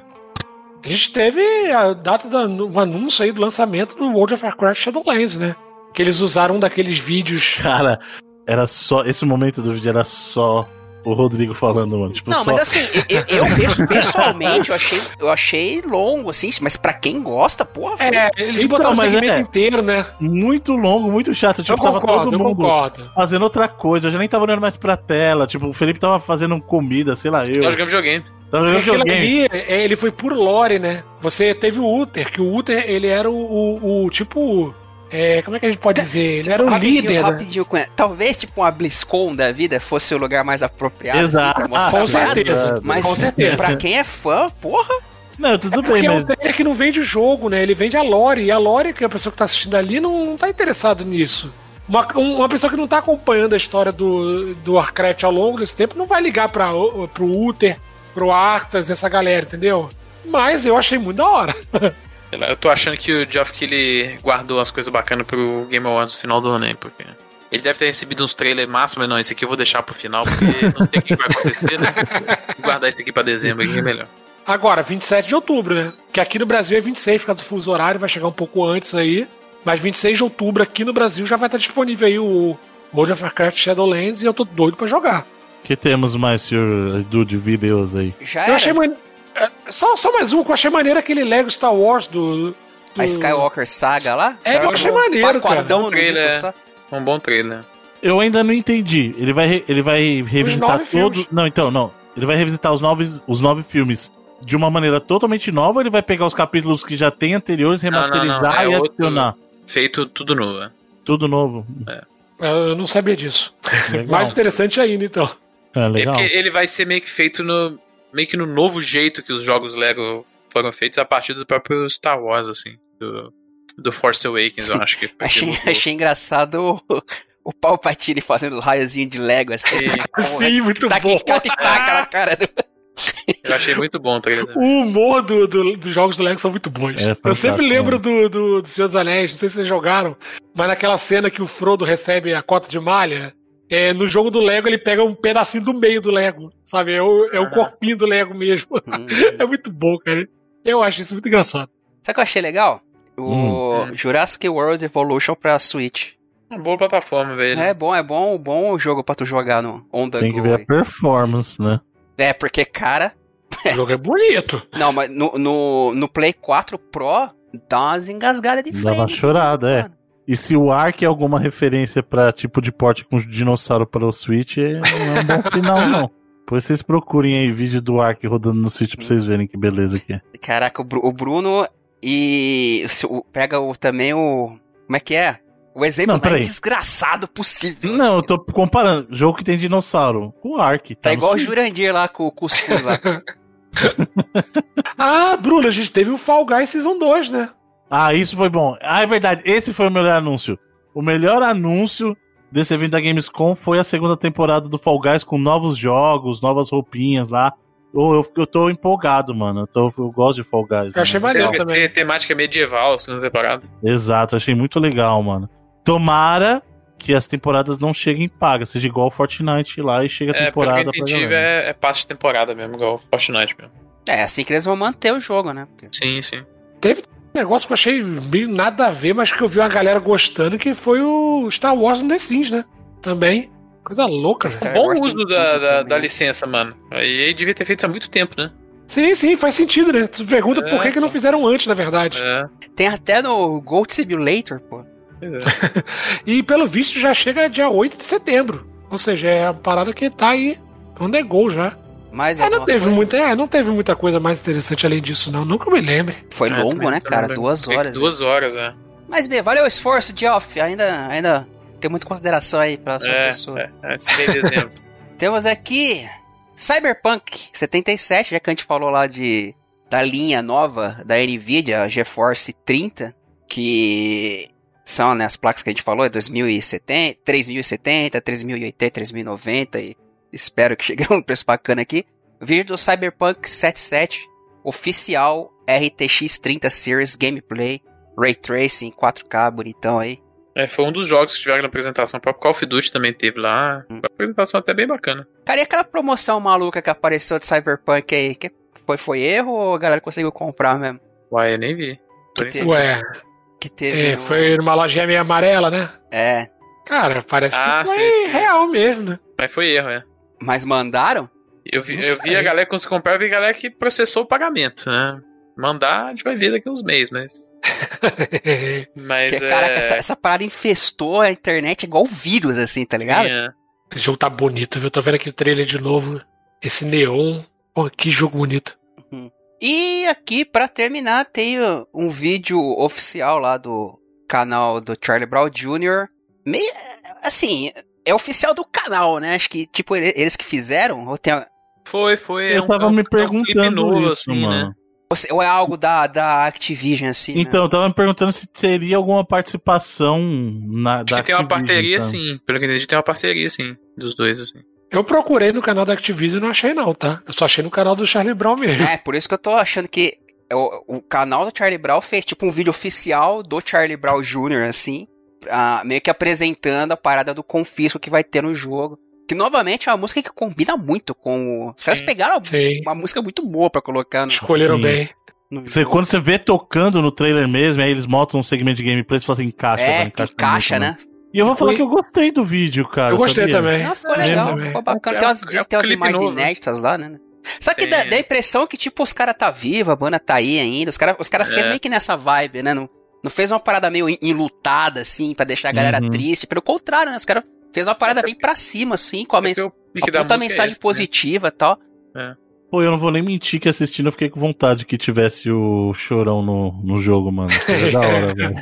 A gente teve a data do anúncio aí do lançamento do World of Warcraft Shadowlands, né? Que eles usaram um daqueles vídeos. Cara, era só. Esse momento do vídeo era só o Rodrigo falando, mano. Tipo, não, só... mas assim, eu, eu, [laughs] pessoalmente eu achei, eu achei longo, assim, mas pra quem gosta, porra. É, eles então, botaram o segmento é, inteiro, né? Muito longo, muito chato. Tipo, eu tava concordo, todo mundo fazendo outra coisa. Eu já nem tava olhando mais pra tela. Tipo, o Felipe tava fazendo comida, sei lá, eu. Nós jogamos videogame. Tava jogando videogame. Ali, é, ele foi por lore, né? Você teve o Uther, que o Uther, ele era o, o, o tipo é, como é que a gente pode dizer? Ele era o rapidinho, líder. Rapidinho, talvez tipo uma BlizzCon da vida fosse o lugar mais apropriado. Assim, Exato. Assim, mostrar com certeza. Mas com certeza. pra quem é fã, porra. Não, tudo é bem, mas... é um trailer que não vende o jogo, né? Ele vende a lore. E a lore, que a pessoa que tá assistindo ali, não, não tá interessado nisso. Uma, uma pessoa que não tá acompanhando a história do, do Warcraft ao longo desse tempo não vai ligar pra, pro Uther, pro Arthas, essa galera, entendeu? Mas eu achei muito da hora. [laughs] Eu tô achando que o Geoff que ele guardou as coisas bacanas pro Game Awards no final do ano, hein? Porque ele deve ter recebido uns trailers máximos, mas não, esse aqui eu vou deixar pro final, porque não sei o que vai acontecer, né? Vou guardar esse aqui pra dezembro aqui é melhor. Agora, 27 de outubro, né? Que aqui no Brasil é 26, por causa do fuso horário, vai chegar um pouco antes aí. Mas 26 de outubro aqui no Brasil já vai estar disponível aí o World of Warcraft Shadowlands e eu tô doido pra jogar. que temos mais, senhor Edu, de vídeos aí? Já eu achei, man... É, só, só mais um, que eu achei maneiro aquele Lego Star Wars do. do... A Skywalker Saga lá? É, eu achei maneiro, cara. Um, trailer, um bom trailer. Eu ainda não entendi. Ele vai, ele vai revisitar todos. Não, então, não. Ele vai revisitar os nove, os nove filmes de uma maneira totalmente nova ou ele vai pegar os capítulos que já tem anteriores, remasterizar não, não, não. É e adicionar? Feito tudo novo. É. Tudo novo. É. Eu não sabia disso. [laughs] Mais interessante ainda, então. É, legal. É ele vai ser meio que feito no, meio que no novo jeito que os jogos Lego foram feitos a partir do próprio Star Wars, assim. Do, do Force Awakens, eu acho que. [laughs] achei, achei engraçado o, o Palpatine fazendo raiozinho de Lego, assim. Sim, Sim muito tá bom. Taca, taca na cara do... [laughs] Eu achei muito bom o trailer. O humor do, do, dos jogos do Lego são muito bons. É eu sempre lembro do, do, do Senhor dos Anéis, não sei se vocês jogaram, mas naquela cena que o Frodo recebe a cota de malha, é, no jogo do Lego ele pega um pedacinho do meio do Lego, sabe? É o, é o corpinho do Lego mesmo. Hum. [laughs] é muito bom, cara. Eu acho isso muito engraçado. Sabe o que eu achei legal? O hum. Jurassic World Evolution pra Switch. Uma boa plataforma, velho. É bom, é bom, bom jogo pra tu jogar no On the Tem que ver aí. a performance, né? É, porque, cara. O jogo é bonito. [laughs] Não, mas no, no, no Play 4 Pro dá umas engasgadas de frente. Dá uma chorada, é. E se o Ark é alguma referência para tipo de porte com dinossauro para o Switch, não é um bom [laughs] final, não. Depois vocês procurem aí vídeo do Ark rodando no Switch pra vocês verem que beleza que é. Caraca, o, Bruno e o, pega o, também o. Como é que é? O exemplo não, mais desgraçado possível. Não, assim. eu tô comparando. Jogo que tem dinossauro. O Ark. Tá, tá igual o Jurandir lá com o cuscuz lá. [laughs] ah, Bruno, a gente teve o Fall Guys Season 2, né? Ah, isso foi bom. Ah, é verdade. Esse foi o melhor anúncio. O melhor anúncio desse evento da Gamescom foi a segunda temporada do Fall Guys com novos jogos, novas roupinhas lá. Eu, eu, eu tô empolgado, mano. Eu, tô, eu gosto de Fall Guys. Eu achei maneiro também. temática medieval, segunda temporada. Exato, achei muito legal, mano. Tomara que as temporadas não cheguem pagas, seja igual o Fortnite lá e chega a é, temporada é, pra é, é passe de temporada mesmo, igual o Fortnite mesmo. É, assim que eles vão manter o jogo, né? Porque... Sim, sim. Teve negócio que eu achei meio nada a ver, mas que eu vi uma galera gostando, que foi o Star Wars no The Sims, né? Também. Coisa louca, né? Bom uso da, da, da, licença, mano. Aí devia ter feito isso há muito tempo, né? Sim, sim, faz sentido, né? Tu pergunta é, por que, que não fizeram antes, na verdade. É. Tem até no Gold Simulator, pô. É. [laughs] e pelo visto já chega dia 8 de setembro. Ou seja, é a parada que tá aí on the go já. Mas é, não teve muita, é, não teve muita coisa mais interessante além disso, não. Nunca me lembre. Foi é, longo, né, cara? Duas horas. Duas né? horas, é. Mas bem, valeu o esforço, Geoff. Ainda, ainda tem muita consideração aí pra sua é, pessoa. É, é, [laughs] Temos aqui Cyberpunk 77, já que a gente falou lá de da linha nova da Nvidia, a GeForce 30, que são né, as placas que a gente falou, é 2070, 3070, 3080, 3090 e espero que [laughs] chegue a um preço bacana aqui. Vídeo do Cyberpunk 77 oficial RTX 30 Series Gameplay Ray Tracing 4K bonitão aí. É, foi um dos jogos que tiveram na apresentação. O próprio Call of Duty também teve lá. Hum. Uma apresentação até bem bacana. Cara, e aquela promoção maluca que apareceu de Cyberpunk aí? Que foi, foi erro ou a galera conseguiu comprar mesmo? Ué, eu nem vi. Que teve, Ué. Que teve. É, Foi numa lojinha meio amarela, né? É. Cara, parece ah, que foi sim. real mesmo, né? Mas foi erro, é. Mas mandaram? Eu vi, eu vi a galera que conseguiu comprar, eu vi a galera que processou o pagamento, né? Mandar, a gente vai ver daqui uns meses, mas. [laughs] mas Porque, é... caraca, essa, essa, parada infestou a internet igual vírus, assim, tá ligado? Sim, é. O jogo tá bonito, viu? Tô vendo aqui o trailer de novo. Esse neon. Pô, que jogo bonito. Uhum. E aqui, para terminar, tem um vídeo oficial lá do canal do Charlie Brown Jr. Meio, assim, é oficial do canal, né? Acho que, tipo, eles que fizeram, ou tem... Foi, foi. Eu é um, tava é um, me perguntando é um novo, isso, assim, mano. Né? Ou é algo da, da Activision, assim. Né? Então, né? eu tava me perguntando se teria alguma participação na, da Acho que tem uma parceria, então. sim. Pelo que eu entendi, tem uma parceria, sim, dos dois, assim. Eu procurei no canal da Activision e não achei, não, tá? Eu só achei no canal do Charlie Brown mesmo. É, por isso que eu tô achando que o, o canal do Charlie Brown fez tipo um vídeo oficial do Charlie Brown Jr., assim, uh, meio que apresentando a parada do confisco que vai ter no jogo. Que novamente é uma música que combina muito com. Os caras pegaram sim. uma música muito boa para colocar no. Escolheram sim. bem. Você, quando você vê tocando no trailer mesmo, aí eles montam um segmento de gameplay e fazem encaixa. É, encaixa, encaixa né? E eu vou falar que eu gostei do vídeo, cara. Eu gostei sabia? também. Não, ficou legal, também. ficou bacana. Tem umas, é, tem umas imagens inéditas lá, né? Só que dá, dá, a impressão que, tipo, os caras tá vivo, a banda tá aí ainda. Os caras os cara é. fez meio que nessa vibe, né? Não, não fez uma parada meio enlutada, assim, pra deixar a galera uhum. triste. Pelo contrário, né? Os caras fez uma parada bem pra cima, assim, com a, mens puta mensagem é esse, positiva e né? tal. É. Pô, eu não vou nem mentir que assistindo eu fiquei com vontade que tivesse o chorão no, no jogo, mano. Seria da [laughs] hora, velho.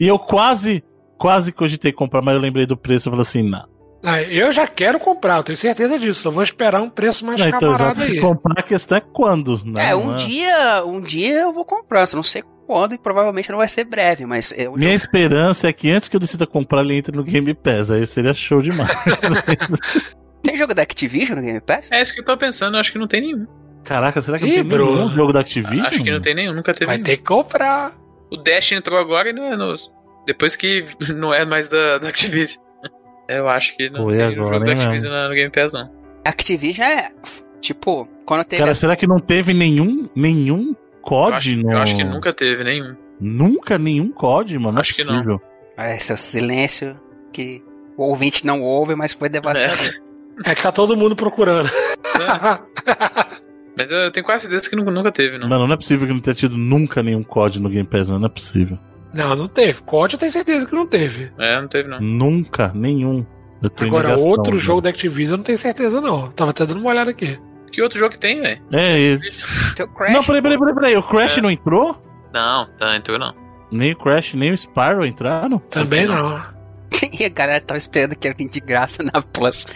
E eu quase, quase cogitei comprar, mas eu lembrei do preço e falei assim, não. Ah, eu já quero comprar, eu tenho certeza disso. Eu vou esperar um preço mais não, então, camarada aí. Comprar a questão é quando, né? É, um é? dia, um dia eu vou comprar, só não sei quando e provavelmente não vai ser breve, mas eu Minha esperança é que antes que eu decida comprar ele entre no Game Pass, aí seria show demais. [laughs] tem jogo da Activision no Game Pass? É isso que eu tô pensando, eu acho que não tem nenhum. Caraca, será que Ih, não tem bro. nenhum jogo da Activision? Acho que não tem nenhum, nunca teve Vai nenhum. ter que comprar. O Dash entrou agora e não é no, depois que [laughs] não é mais da, da Activision. Eu acho que não Foi tem agora, jogo da Activision no Game Pass, não. Activision é, tipo, quando teve... Cara, será que não teve nenhum, nenhum COD eu acho, no... Eu acho que nunca teve nenhum. Nunca nenhum COD, mano? Não acho é possível. que não. É, seu silêncio que o ouvinte não ouve, mas foi devastador. É, é que tá todo mundo procurando. É. Mas eu tenho quase certeza que nunca teve, não. Mano, não é possível que não tenha tido nunca nenhum COD no Game Pass, não é possível. Não, não teve. COD eu tenho certeza que não teve. É, não teve não. Nunca, nenhum. Agora, negação, outro jogo da Activision eu não tenho certeza não. Tava até dando uma olhada aqui. Que outro jogo que tem, velho? É esse. Não, peraí, peraí, peraí, peraí. O Crash é. não entrou? Não, tá, entrou não. Nem o Crash, nem o Spyro entraram? Também não. [laughs] e a galera tava esperando que ia vir de graça na Plus. [laughs]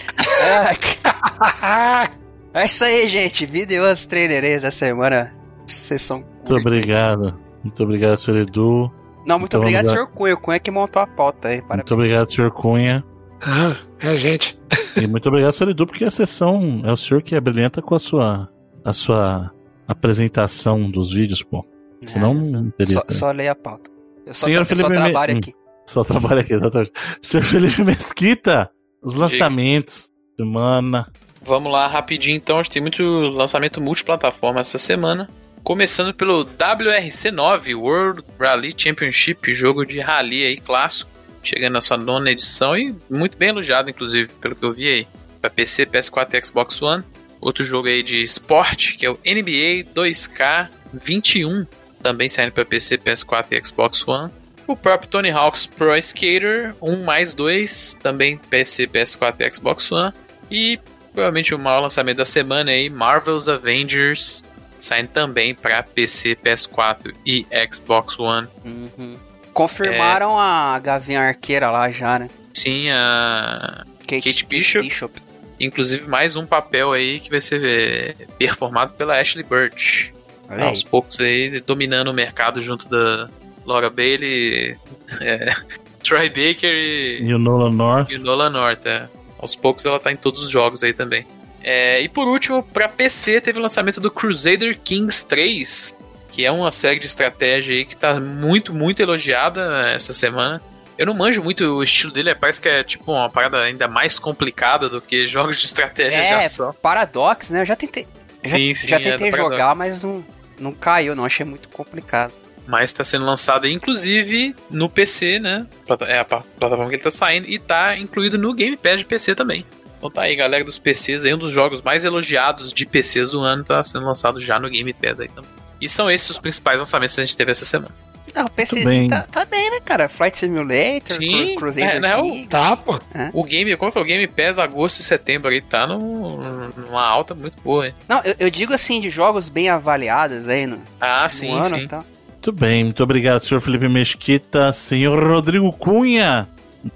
é isso aí, gente. Vídeos trailerês da semana. Vocês são. Muito obrigado. Muito obrigado, senhor Edu. Não, muito então, obrigado, senhor Cunha. O Cunha que montou a pauta aí. Parabéns. Muito obrigado, senhor Cunha. Ah, é a gente. E muito obrigado, senhor Edu, porque a sessão é o senhor que é brilhante com a sua, a sua apresentação dos vídeos, pô. Senão é, não teria. Só, só leia a pauta. Eu só, senhor Felipe só trabalho Me... aqui. Só trabalho aqui, exatamente. Senhor Felipe Mesquita, os lançamentos, semana. Vamos lá, rapidinho então. A gente tem muito lançamento multiplataforma essa semana. Começando pelo WRC9 World Rally Championship, jogo de rally aí clássico, chegando na sua nona edição e muito bem elogiado, inclusive, pelo que eu vi aí. Para PC, PS4 e Xbox One. Outro jogo aí de esporte, que é o NBA 2K21, também saindo para PC, PS4 e Xbox One. O próprio Tony Hawk's Pro Skater 1 mais 2, também PC, PS4 e Xbox One. E provavelmente o maior lançamento da semana aí, Marvel's Avengers, saindo também para PC, PS4 e Xbox One. Uhum. Confirmaram é... a Gavinha Arqueira lá já, né? Sim, a Kate, Kate Bishop. Bishop. Inclusive mais um papel aí que vai ser é, performado pela Ashley Burch. Aos poucos aí, dominando o mercado junto da Laura Bailey, é, [laughs] Troy Baker e, e o Nolan North. E o Nolan North, é. Aos poucos ela tá em todos os jogos aí também. É, e por último, para PC teve o lançamento do Crusader Kings 3, que é uma série de estratégia aí que tá muito, muito elogiada essa semana. Eu não manjo muito o estilo dele, parece que é tipo uma parada ainda mais complicada do que [laughs] jogos de estratégia é, de ação. Paradox, né? Eu já tentei. Sim, já, sim, já é tentei é jogar, mas não, não caiu, não. Achei muito complicado. Mas está sendo lançado, inclusive, no PC, né? É a plataforma que ele está saindo. E está incluído no Game Pass de PC também. Então tá aí, galera dos PCs. Aí um dos jogos mais elogiados de PCs do ano está sendo lançado já no Game Pass aí também. E são esses os principais lançamentos que a gente teve essa semana. Não, o PCzinho tá, tá, bem, né, cara? Flight Simulator, Sim, Crusader é, King. Tá, pô. É. O Game, como foi o Game Pass agosto e setembro aí, tá no, numa alta muito boa, hein? Não, eu, eu, digo assim, de jogos bem avaliados aí no, ah, no sim, ano, sim. Tá. Muito bem, muito obrigado, senhor Felipe Mesquita. Senhor Rodrigo Cunha,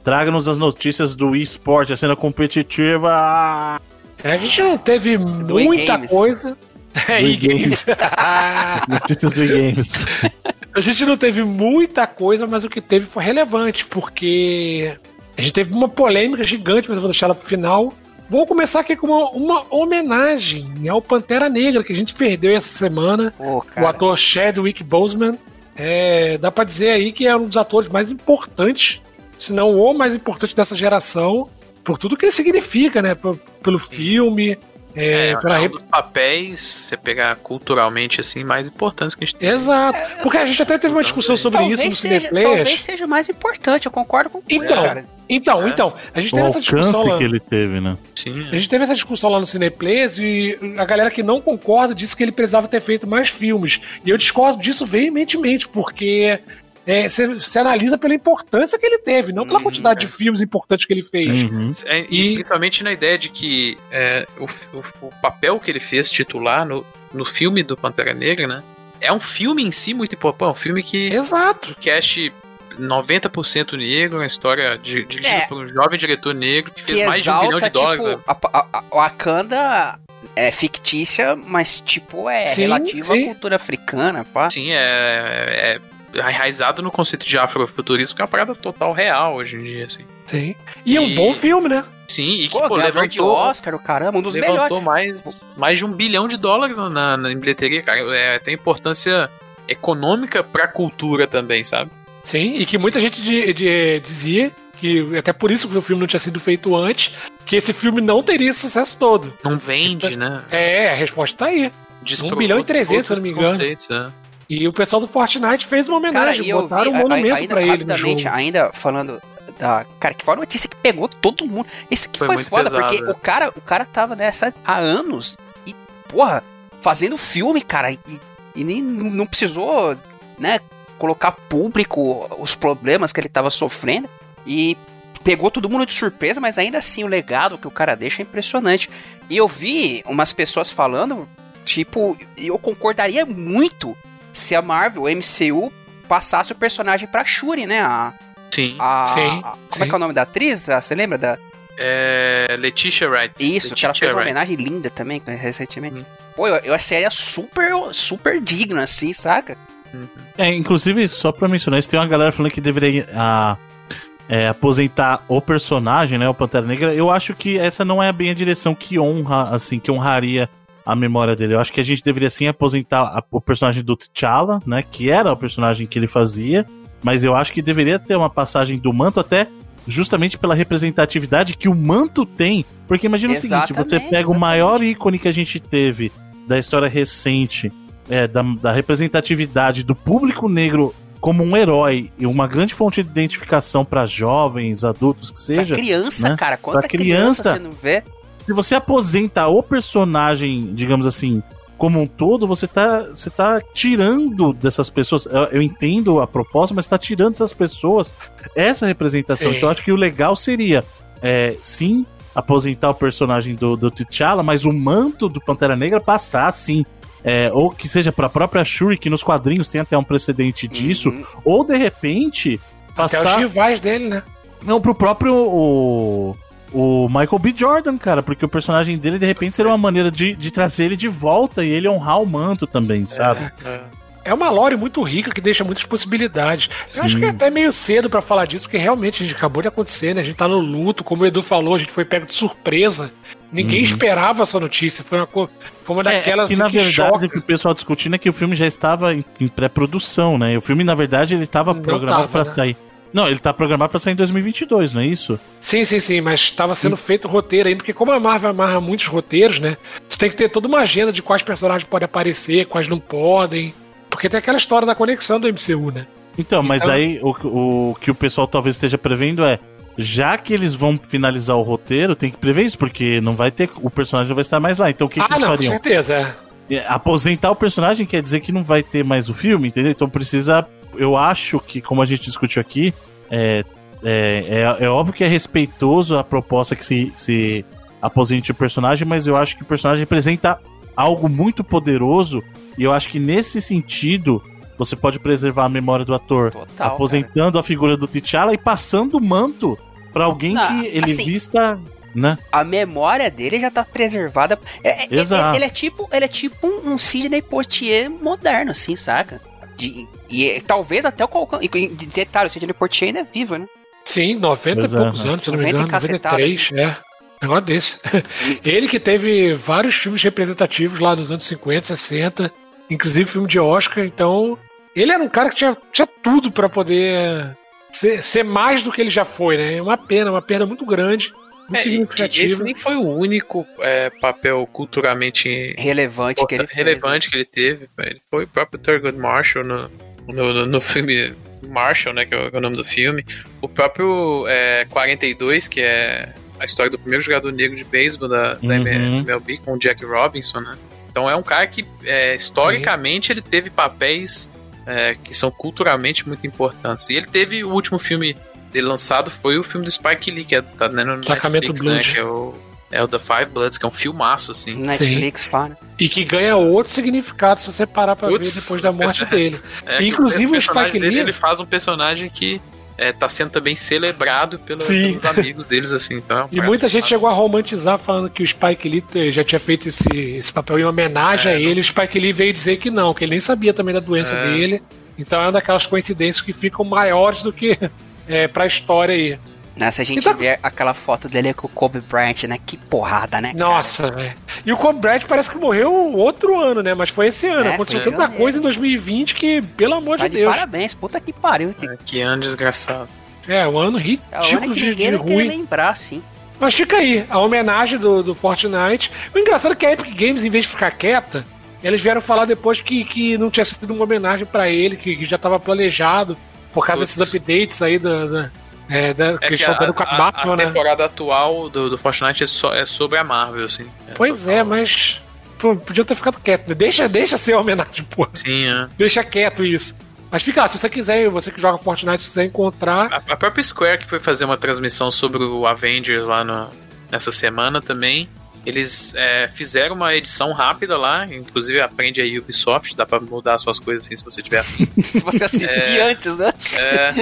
traga-nos as notícias do esporte, a cena competitiva. A gente não teve do muita coisa. É, e-games. [laughs] notícias do e-games. A gente não teve muita coisa, mas o que teve foi relevante, porque a gente teve uma polêmica gigante, mas eu vou deixar ela pro final. Vou começar aqui com uma, uma homenagem ao Pantera Negra, que a gente perdeu essa semana. Oh, o ator Chadwick Boseman. É, dá pra dizer aí que é um dos atores mais importantes, se não o mais importante dessa geração, por tudo que ele significa, né? pelo filme, é, é, pra é um dos papéis, você pegar culturalmente assim, mais importantes que a gente tem. Exato. Porque a gente até teve uma discussão sobre talvez isso no seja, Cineplays. Talvez seja mais importante, eu concordo com então, cara. Então, é. então, a gente teve o essa discussão lá. que ele teve, né? Sim. A gente teve essa discussão lá no Cineplays e a galera que não concorda disse que ele precisava ter feito mais filmes. E eu discordo disso veementemente, porque é, você, analisa pela importância que ele teve, não pela uhum, quantidade é. de filmes importantes que ele fez. Uhum. É, e, e, principalmente na ideia de que é, o, o, o, papel que ele fez titular no, no filme do Pantera Negra, né? É um filme em si muito importante, é um filme que. Exato. Que cast 90% negro, uma história dirigida é. por um jovem diretor negro que, que fez mais de um bilhão de dólares. Tipo, a, a, a Wakanda é fictícia, mas tipo é sim, relativa sim. à cultura africana, pá. Sim, é, é enraizado no conceito de afrofuturismo, que é uma parada total real hoje em dia, assim. Sim. E, e é um bom filme, né? Sim, e que, pô, pô levantou... de Oscar, o caramba, um dos levantou melhores. mais, mais de um bilhão de dólares na, na, em bilheteria, cara. É, tem importância econômica pra cultura também, sabe? Sim, e que muita gente de, de, dizia que até por isso que o filme não tinha sido feito antes, que esse filme não teria esse sucesso todo. Não vende, né? É, a resposta tá aí. um bilhão e trezentos, se eu não me engano. É. E o pessoal do Fortnite fez uma homenagem, cara, botaram vi, um monumento ainda, pra ele no jogo. Ainda falando da. Cara, que foi uma notícia que pegou todo mundo. Isso aqui foi, foi foda, pesado, porque né? o cara, o cara tava nessa há anos e, porra, fazendo filme, cara, e, e nem não precisou, né, colocar público os problemas que ele tava sofrendo. E pegou todo mundo de surpresa, mas ainda assim o legado que o cara deixa é impressionante. E eu vi umas pessoas falando, tipo, eu concordaria muito se a Marvel, o MCU, passasse o personagem pra Shuri, né? A, sim. A, sim. A, como sim. é que é o nome da atriz? Você lembra da. É. Letitia Wright. Isso, Letitia que ela fez uma homenagem linda também, recentemente. Uhum. Pô, eu, eu achei ela super, super digna, assim, saca? Uhum. É, inclusive, só pra mencionar isso, tem uma galera falando que deveria. A, é, aposentar o personagem, né, o Pantera Negra, eu acho que essa não é bem a direção que honra, assim, que honraria a memória dele. Eu acho que a gente deveria sim aposentar a, o personagem do T'Challa, né? Que era o personagem que ele fazia. Mas eu acho que deveria ter uma passagem do manto até justamente pela representatividade que o manto tem. Porque imagina exatamente, o seguinte: você pega exatamente. o maior ícone que a gente teve da história recente, é, da, da representatividade do público negro como um herói e uma grande fonte de identificação para jovens, adultos, que seja. Pra criança, né? cara, quanta pra criança, criança você não vê? Se você aposenta o personagem, digamos assim, como um todo, você tá, você tá tirando dessas pessoas. Eu, eu entendo a proposta, mas está tirando dessas pessoas essa representação. Sim. Então, eu acho que o legal seria, é, sim, aposentar o personagem do, do T'Challa, mas o manto do Pantera Negra passar, assim, é, ou que seja para a própria Shuri, que nos quadrinhos tem até um precedente disso, uhum. ou de repente passar... Até os rivais dele, né? Não, pro próprio o, o Michael B. Jordan, cara, porque o personagem dele, de repente, seria uma maneira de, de trazer ele de volta e ele honrar o manto também, sabe? É, é. é uma lore muito rica que deixa muitas possibilidades. Sim. Eu acho que é até meio cedo para falar disso, porque realmente a gente acabou de acontecer, né? A gente tá no luto, como o Edu falou, a gente foi pego de surpresa. Ninguém uhum. esperava essa notícia. Foi uma, foi uma daquelas é, é que, na que verdade, choca. o que o pessoal discutindo é que o filme já estava em, em pré-produção, né? O filme, na verdade, ele estava programado para né? sair. Não, ele tá programado para sair em 2022, não é isso? Sim, sim, sim, mas estava sendo sim. feito roteiro ainda, porque como a Marvel amarra muitos roteiros, né? Você tem que ter toda uma agenda de quais personagens podem aparecer, quais não podem. Porque tem aquela história da conexão do MCU, né? Então, mas então... aí o, o que o pessoal talvez esteja prevendo é já que eles vão finalizar o roteiro, tem que prever isso, porque não vai ter. O personagem não vai estar mais lá. Então o que, ah, que eles não, fariam? Com certeza, é. é. Aposentar o personagem quer dizer que não vai ter mais o filme, entendeu? Então precisa. Eu acho que, como a gente discutiu aqui, é, é, é, é, óbvio que é respeitoso a proposta que se, se aposente o personagem, mas eu acho que o personagem representa algo muito poderoso e eu acho que nesse sentido você pode preservar a memória do ator Total, aposentando cara. a figura do T'Challa e passando o manto para alguém Não, que ele assim, vista né? A memória dele já tá preservada. É, é, é Exato. Ele, é tipo, ele é tipo um, um Sidney Poitier moderno, assim, saca? De, e talvez até o Colcão. E detalhe, o Sidney Poitier ainda é vivo, né? Sim, 90 e poucos anos, se não me engano. 93, é. Negócio desse. [laughs] Ele que teve vários filmes representativos lá nos anos 50, 60, inclusive filme de Oscar, então. Ele era um cara que tinha, tinha tudo para poder ser, ser, mais do que ele já foi, né? É uma pena, uma perda muito grande. É, significativa. Esse nem foi o único é, papel culturalmente relevante que ele relevante fez, que ele teve. Ele foi o próprio Thurgood Marshall no, no, no filme Marshall, né, que é o nome do filme. O próprio é, 42, que é a história do primeiro jogador negro de beisebol da, uhum. da MLB com o Jack Robinson, né? Então é um cara que, é, historicamente, ele teve papéis é, que são culturalmente muito importantes. E ele teve o último filme dele lançado foi o filme do Spike Lee, que é, tá né, no Netflix, né, que é o é o The Five Bloods, que é um filmaço, assim. Netflix, Sim. para. E que ganha outro significado se você parar pra Puts, ver depois da morte [laughs] dele. É, Inclusive o, o Spike Lee. Dele, ele faz um personagem que é, tá sendo também celebrado pelo, pelos amigos deles, assim. Então é um [laughs] e muita gente chegou a romantizar falando que o Spike Lee já tinha feito esse, esse papel em homenagem é, a ele. O Spike Lee veio dizer que não, que ele nem sabia também da doença é. dele. Então é uma daquelas coincidências que ficam maiores do que é, pra história aí. Né, se a gente tá... ver aquela foto dele com o Kobe Bryant, né? Que porrada, né? Nossa, velho. E o Kobe Bryant parece que morreu outro ano, né? Mas foi esse ano. É, Aconteceu tanta janeiro. coisa em 2020 que, pelo amor tá de, Deus. Parabéns, puta que pariu. É, que ano desgraçado. É, um ano ridículo é de, de ruim. lembrar, sim. Mas fica aí, a homenagem do, do Fortnite. O engraçado é que a Epic Games, em vez de ficar quieta, eles vieram falar depois que, que não tinha sido uma homenagem para ele, que, que já estava planejado por causa desses updates aí da, da é, da, é que, que a, com a, Batman, a, né? temporada atual do, do Fortnite é, so, é, sobre a Marvel, assim. É pois é, mas pô, podia ter ficado quieto. Né? Deixa, deixa ser homenagem, pô. Sim, é. Deixa quieto isso. Mas fica lá, se você quiser, você que joga Fortnite, se quiser encontrar. A, a própria Square que foi fazer uma transmissão sobre o Avengers lá no, nessa semana também eles é, fizeram uma edição rápida lá, inclusive aprende a Ubisoft, dá pra mudar suas coisas assim se você tiver [laughs] se você assistir é, antes, né? É,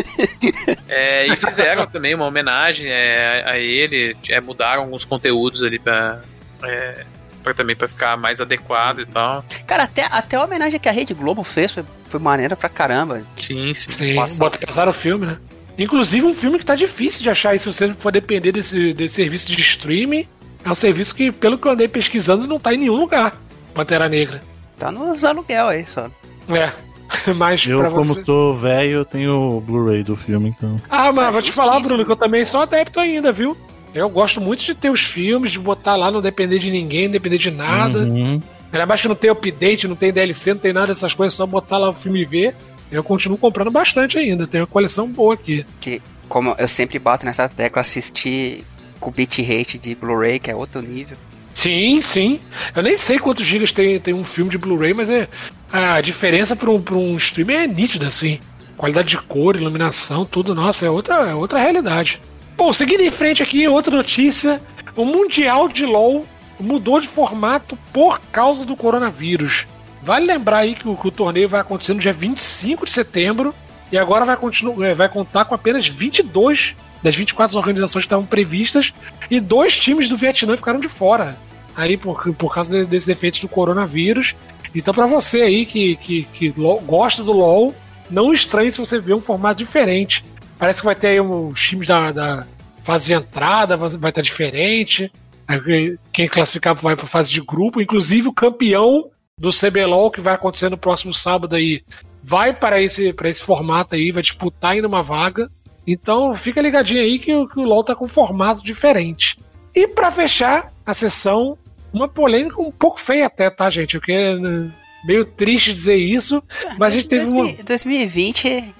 é, e fizeram também uma homenagem é, a ele, é, mudaram alguns conteúdos ali pra, é, pra também para ficar mais adequado e tal. Cara, até, até a homenagem que a Rede Globo fez foi, foi maneira pra caramba. Sim, sim. sim bota passar o filme, né? Inclusive um filme que tá difícil de achar, e se você for depender desse, desse serviço de streaming é um serviço que, pelo que eu andei pesquisando, não tá em nenhum lugar. Pantera Negra. Tá nos aluguel aí só. É. [laughs] Mas eu, como você... tô velho, eu tenho o Blu-ray do filme, então. Ah, mas é vou te falar, Bruno, que eu também sou adepto ainda, viu? Eu gosto muito de ter os filmes, de botar lá, não depender de ninguém, não depender de nada. Uhum. Ainda mais que não tem update, não tem DLC, não tem nada dessas coisas, só botar lá o filme e ver. Eu continuo comprando bastante ainda, tenho uma coleção boa aqui. Que, como eu sempre bato nessa tecla, assistir com bitrate de Blu-ray, que é outro nível. Sim, sim. Eu nem sei quantos gigas tem, tem um filme de Blu-ray, mas é, a diferença para um, um streamer é nítida, assim. Qualidade de cor, iluminação, tudo, nossa, é outra, é outra realidade. Bom, seguindo em frente aqui, outra notícia. o Mundial de LoL mudou de formato por causa do coronavírus. Vale lembrar aí que o, que o torneio vai acontecer no dia 25 de setembro e agora vai, continuar, é, vai contar com apenas 22 das 24 organizações que estavam previstas e dois times do Vietnã ficaram de fora aí por, por causa de, desses efeitos do coronavírus. Então, para você aí que, que, que gosta do LoL, não estranhe se você ver um formato diferente. Parece que vai ter aí os times da, da fase de entrada, vai estar tá diferente. Quem classificar vai para fase de grupo, inclusive o campeão do CBLOL que vai acontecer no próximo sábado aí vai para esse, para esse formato aí, vai disputar ainda uma vaga. Então fica ligadinho aí que, que o LoL tá com um formato diferente. E para fechar a sessão, uma polêmica um pouco feia até, tá, gente? Porque é meio triste dizer isso, mas a gente teve 2000, uma 2020,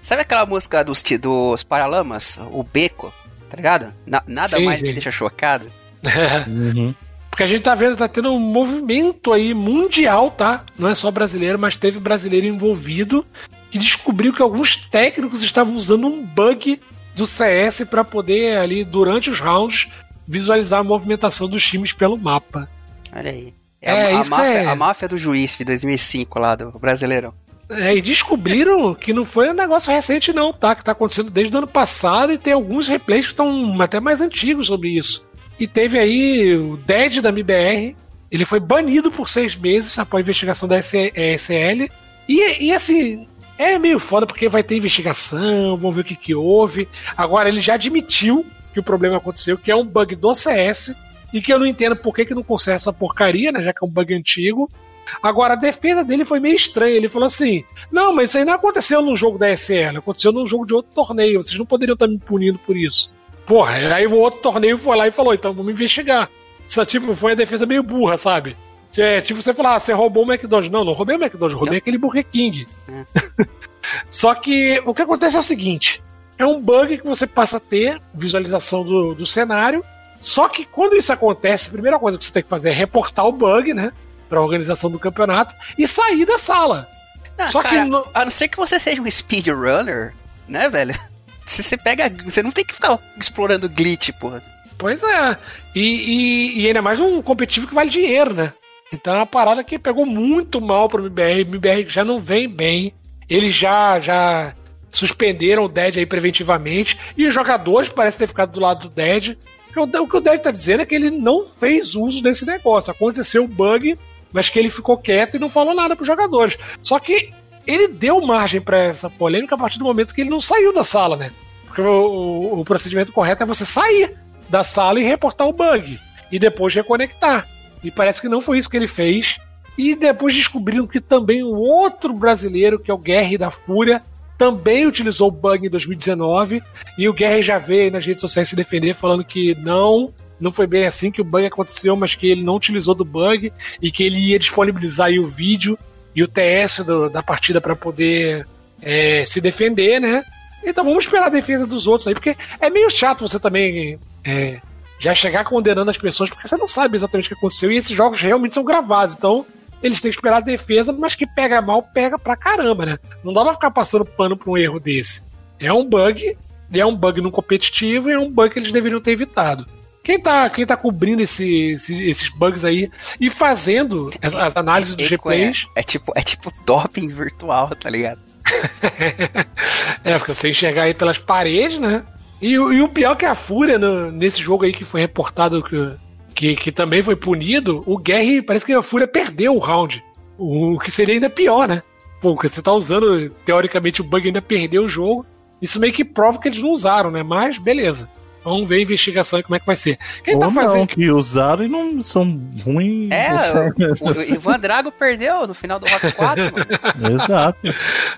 sabe aquela música dos dos Paralamas, o Beco, tá ligado? Na, nada sim, mais sim. me deixa chocado. [laughs] uhum. Porque a gente tá vendo, tá tendo um movimento aí mundial, tá? Não é só brasileiro, mas teve brasileiro envolvido que descobriu que alguns técnicos estavam usando um bug do CS para poder ali durante os rounds visualizar a movimentação dos times pelo mapa. Olha aí. É, é a, isso máfia, é... a máfia do juiz de 2005 lá do Brasileirão. É, e descobriram que não foi um negócio recente não, tá? Que tá acontecendo desde o ano passado e tem alguns replays que estão até mais antigos sobre isso. E teve aí o Dead da MBR, ele foi banido por seis meses após a investigação da SL. E, e assim, é meio foda porque vai ter investigação, vamos ver o que, que houve. Agora, ele já admitiu que o problema aconteceu, que é um bug do CS, e que eu não entendo por que, que não conserta essa porcaria, né? Já que é um bug antigo. Agora, a defesa dele foi meio estranha. Ele falou assim: Não, mas isso aí não aconteceu num jogo da SL, aconteceu num jogo de outro torneio. Vocês não poderiam estar me punindo por isso. Porra, aí o outro torneio foi lá e falou: então vamos investigar. Isso tipo, foi a defesa meio burra, sabe? É, tipo, você falar, ah, você roubou o McDonald's. Não, não roubei o McDonald's, roubei não. aquele Burger King. É. [laughs] Só que o que acontece é o seguinte: é um bug que você passa a ter visualização do, do cenário. Só que quando isso acontece, a primeira coisa que você tem que fazer é reportar o bug, né? Pra organização do campeonato e sair da sala. Não, Só cara, que. No... A não ser que você seja um speedrunner, né, velho? [laughs] Se você pega. Você não tem que ficar explorando glitch, porra. Pois é. E, e, e, ainda mais um competitivo que vale dinheiro, né? Então é uma parada que pegou muito mal pro MBR. O MBR já não vem bem. Eles já, já suspenderam o Dead aí preventivamente. E os jogadores parecem ter ficado do lado do Dead. O que o Dead tá dizendo é que ele não fez uso desse negócio. Aconteceu um bug, mas que ele ficou quieto e não falou nada pros jogadores. Só que ele deu margem para essa polêmica a partir do momento que ele não saiu da sala, né? Porque o, o, o, procedimento correto é você sair da sala e reportar o bug. E depois reconectar. E parece que não foi isso que ele fez. E depois descobriram que também um outro brasileiro, que é o Guerre da Fúria, também utilizou o bug em 2019. E o Guerre já veio nas redes sociais se defender, falando que não, não foi bem assim, que o bug aconteceu, mas que ele não utilizou do bug e que ele ia disponibilizar o vídeo e o TS do, da partida para poder é, se defender, né? Então vamos esperar a defesa dos outros aí, porque é meio chato você também é, já chegar condenando as pessoas, porque você não sabe exatamente o que aconteceu, e esses jogos realmente são gravados, então eles têm que esperar a defesa, mas que pega mal, pega pra caramba, né? Não dá pra ficar passando pano pra um erro desse. É um bug, é um bug no competitivo e é um bug que eles deveriam ter evitado. Quem tá, quem tá cobrindo esse, esse, esses bugs aí e fazendo as, as análises dos replays. É, é, tipo, é tipo doping virtual, tá ligado? [laughs] é, porque você enxergar aí pelas paredes, né? E, e o pior que a Fúria, no, nesse jogo aí que foi reportado que, que, que, também foi punido, o Guerre, parece que a Fúria perdeu o round. O que seria ainda pior, né? Pô, porque você tá usando, teoricamente, o bug ainda perdeu o jogo. Isso meio que prova que eles não usaram, né? Mas beleza. Vamos ver a investigação e como é que vai ser. Quem Ou tá fazendo. Não, que usaram e não são ruins. É, [laughs] o, o Ivan Drago perdeu no final do Rock 4, mano. [laughs] Exato.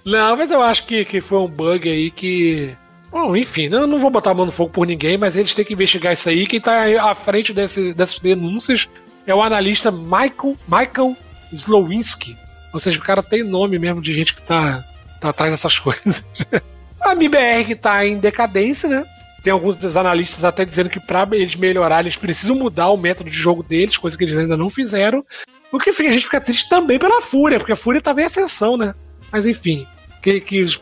Não, mas eu acho que, que foi um bug aí que. Bom, enfim, eu não vou botar a mão no fogo por ninguém, mas eles têm que investigar isso aí. Quem tá à frente desse, dessas denúncias é o analista Michael, Michael Slowinski. Ou seja, o cara tem nome mesmo de gente que tá, tá atrás dessas [laughs] coisas. A MBR que tá em decadência, né? Tem alguns dos analistas até dizendo que para eles melhorarem, eles precisam mudar o método de jogo deles, coisa que eles ainda não fizeram. O que a gente fica triste também pela Fúria, porque a Fúria estava em ascensão, né? Mas enfim, que, que, os,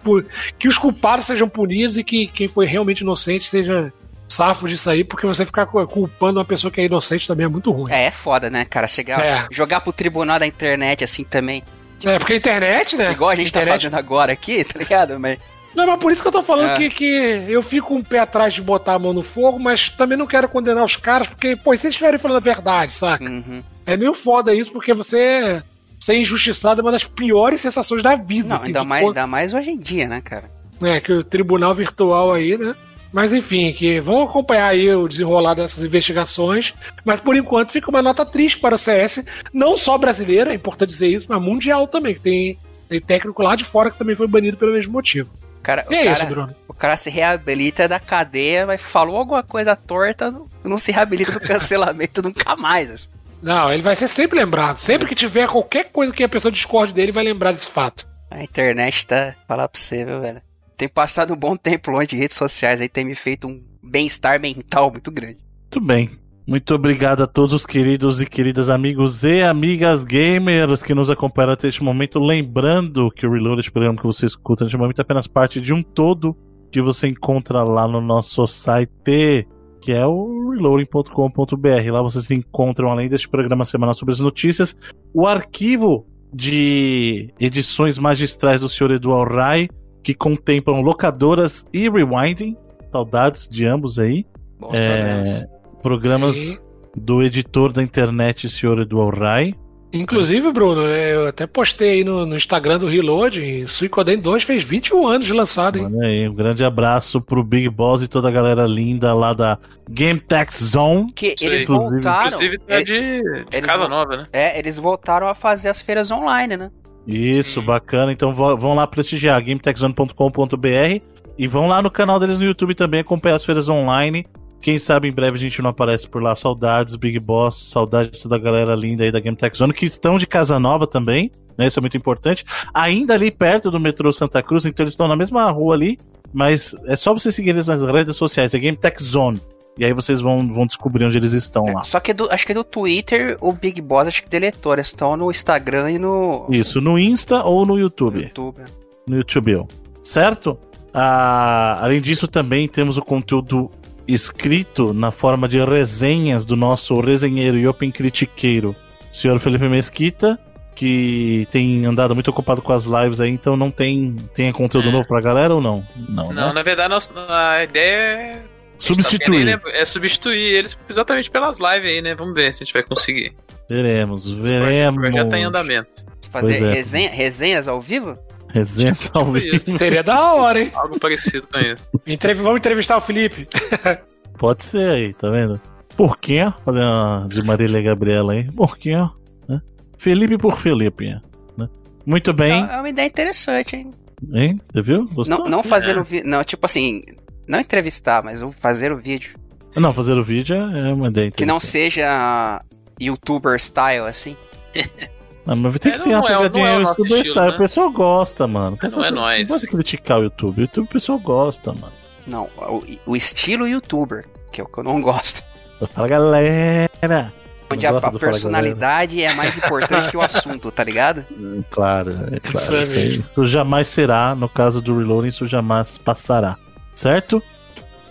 que os culpados sejam punidos e que quem foi realmente inocente seja, safo disso aí, porque você ficar culpando uma pessoa que é inocente também é muito ruim. É, é foda, né, cara? Chegar, é. jogar pro tribunal da internet assim também. É, porque a internet, né? Igual a gente tá internet... tá fazendo agora aqui, tá ligado? Mas. Não, mas por isso que eu tô falando é. que, que eu fico um pé atrás de botar a mão no fogo, mas também não quero condenar os caras, porque, pô, se eles estiverem falando a verdade, saca? Uhum. É meio foda isso, porque você ser injustiçado é uma das piores sensações da vida. Não, assim, ainda, mais, ainda mais hoje em dia, né, cara? É, que o tribunal virtual aí, né? Mas enfim, que vão acompanhar aí o desenrolar dessas investigações. Mas por enquanto fica uma nota triste para o CS, não só brasileira, é importante dizer isso, mas mundial também, que tem, tem técnico lá de fora que também foi banido pelo mesmo motivo. Cara, e é cara, isso, Bruno? O cara se reabilita da cadeia, mas falou alguma coisa torta, não, não se reabilita do cancelamento [laughs] nunca mais. Assim. Não, ele vai ser sempre lembrado. Sempre que tiver qualquer coisa que a pessoa discorde dele, vai lembrar desse fato. A internet tá. Falar pra você, viu, velho? Tem passado um bom tempo longe de redes sociais aí, tem me feito um bem-estar mental muito grande. Muito bem. Muito obrigado a todos os queridos e queridas amigos e amigas gamers que nos acompanharam até este momento. Lembrando que o Reload, este programa que você escuta neste momento, é apenas parte de um todo que você encontra lá no nosso site que é o reloading.com.br. Lá vocês encontram, além deste programa semanal sobre as notícias, o arquivo de edições magistrais do Sr. Eduardo Rai, que contemplam locadoras e rewinding. Saudades de ambos aí. Bons é, programas. Programas do editor da internet, Sr. Eduardo Rai. Inclusive, Bruno, eu até postei aí no, no Instagram do Reload, Suicoden 2 fez 21 anos de lançado, hein? Olha aí, um grande abraço pro Big Boss e toda a galera linda lá da Game Tech Zone. Que eles voltaram. Inclusive tá de, de casa nova, né? É, eles voltaram a fazer as feiras online, né? Isso, Sim. bacana. Então vão lá prestigiar gametechzone.com.br e vão lá no canal deles no YouTube também acompanhar as feiras online. Quem sabe em breve a gente não aparece por lá. Saudades, Big Boss, saudade de toda a galera linda aí da Game Tech Zone, que estão de Casa Nova também, né? Isso é muito importante. Ainda ali perto do metrô Santa Cruz, então eles estão na mesma rua ali, mas é só você seguir eles nas redes sociais, é Game Tech Zone. E aí vocês vão, vão descobrir onde eles estão é, lá. Só que do, acho que do Twitter, o Big Boss acho que deletou. Eles estão no Instagram e no. Isso, no Insta ou no YouTube. No YouTube. No YouTube. Certo? Ah, além disso, também temos o conteúdo escrito na forma de resenhas do nosso resenheiro e open critiqueiro, senhor Felipe Mesquita, que tem andado muito ocupado com as lives aí, então não tem, tem conteúdo é. novo pra galera ou não? Não, não né? na verdade a ideia é. Substituir. Tá é substituir eles exatamente pelas lives aí, né? Vamos ver se a gente vai conseguir. Veremos, veremos. Já tá em andamento. Fazer é. resenha, resenhas ao vivo? Resenha tipo talvez. Seria da hora, hein? Algo parecido com isso. Entrev Vamos entrevistar o Felipe. [laughs] Pode ser aí, tá vendo? Porquinho, fazer uma de Marília Gabriela aí. Porquinho, né? Felipe por Felipe. Né? Muito bem. É uma ideia interessante, hein? Hein? Você viu? Gostou? Não, não fazer é. o vídeo. Não, tipo assim, não entrevistar, mas fazer o vídeo. Sim. Não, fazer o vídeo é uma ideia interessante. Que não seja youtuber style, assim. [laughs] Não, mas tem é, que ter uma pegadinha é, é YouTube estilo, né? O pessoal gosta, mano. Não é nóis. Não pode criticar o YouTube. O YouTube o pessoal gosta, mano. Não, o, o estilo youtuber, que é o que eu não gosto. Fala, galera! Onde a, a personalidade é mais importante que o assunto, tá ligado? [laughs] Hum, claro, é claro. Isso, isso, isso jamais será, no caso do Reloading, isso jamais passará. Certo?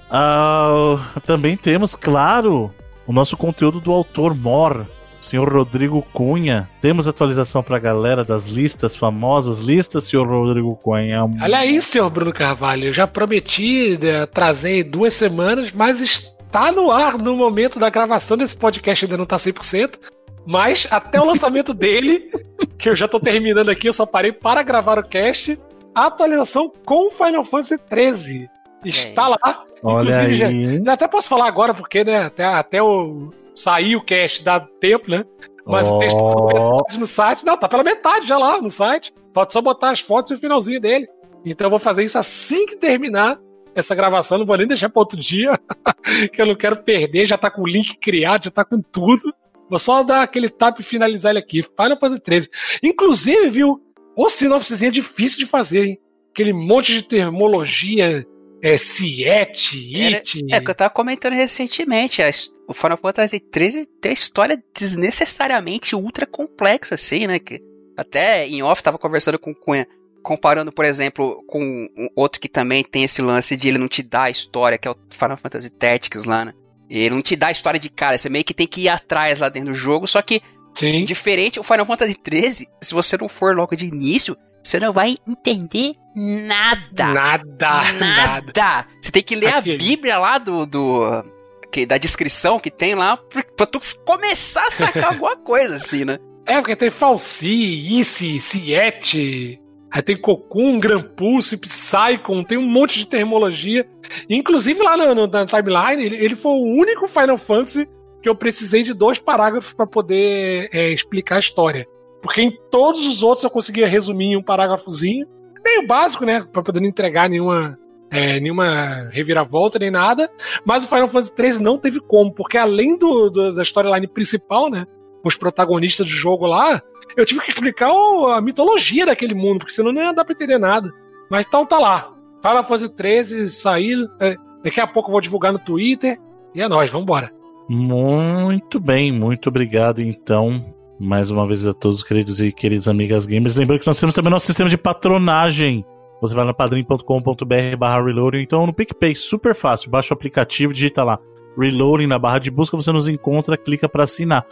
Uh, também temos, claro, o nosso conteúdo do autor Mor, senhor Rodrigo Cunha. Temos atualização pra galera das listas, famosas listas, senhor Rodrigo Cunha. Olha aí, senhor Bruno Carvalho. Eu já prometi né, trazer duas semanas, mas está no ar no momento da gravação desse podcast, ainda não tá 100%. Mas até o lançamento [laughs] dele, que eu já tô terminando aqui, eu só parei para gravar o cast. A atualização com Final Fantasy XIII. Está lá. Olha Inclusive, aí. Já, até posso falar agora, porque, né, até, até o sair o cast dá tempo, né? Mas oh. o texto tá metade no site. Não, tá pela metade já lá no site. Falta só botar as fotos e o finalzinho dele. Então eu vou fazer isso assim que terminar essa gravação. Não vou nem deixar para outro dia, [laughs] que eu não quero perder. Já tá com o link criado, já tá com tudo. Vou só dar aquele tap e finalizar ele aqui. Final Fantasy 13. Inclusive, viu? O sinopse é difícil de fazer, hein? Aquele monte de termologia é, Siete, It. É, que eu tava comentando recentemente. O Final Fantasy XIII tem uma história desnecessariamente ultra complexa, assim, né? Que até em off tava conversando com o Cunha. comparando, por exemplo, com um outro que também tem esse lance de ele não te dar a história, que é o Final Fantasy Tactics lá, né? Ele não te dá a história de cara, você meio que tem que ir atrás lá dentro do jogo, só que Sim. diferente o Final Fantasy 13, se você não for logo de início, você não vai entender nada. Nada. Nada. Você tem que ler Aquele. a Bíblia lá do, do que, da descrição que tem lá pra, pra tu começar a sacar [laughs] alguma coisa, assim, né? É, porque tem Falsi, Issy, Siete, aí tem Cocoon, Granpulse, Psychon, tem um monte de termologia. Inclusive lá no, no, na timeline, ele, ele foi o único Final Fantasy que eu precisei de dois parágrafos para poder é, explicar a história. Porque em todos os outros eu conseguia resumir em um parágrafozinho, meio básico, né? Pra poder não entregar nenhuma, é, nenhuma reviravolta nem nada. Mas o Final Fantasy XIII não teve como, porque além do, do da storyline principal, né? Os protagonistas do jogo lá, eu tive que explicar o, a mitologia daquele mundo, porque senão não ia dar pra entender nada. Mas então tá lá. Final Fantasy XIII sair. É, daqui a pouco eu vou divulgar no Twitter. E é nóis, vambora. Muito bem, muito obrigado então mais uma vez a todos, queridos e queridas amigas gamers. Lembrando que nós temos também nosso sistema de patronagem. Você vai no padrim.com.br barra reloading, então no PicPay, super fácil. Baixa o aplicativo, digita lá reloading na barra de busca, você nos encontra, clica para assinar.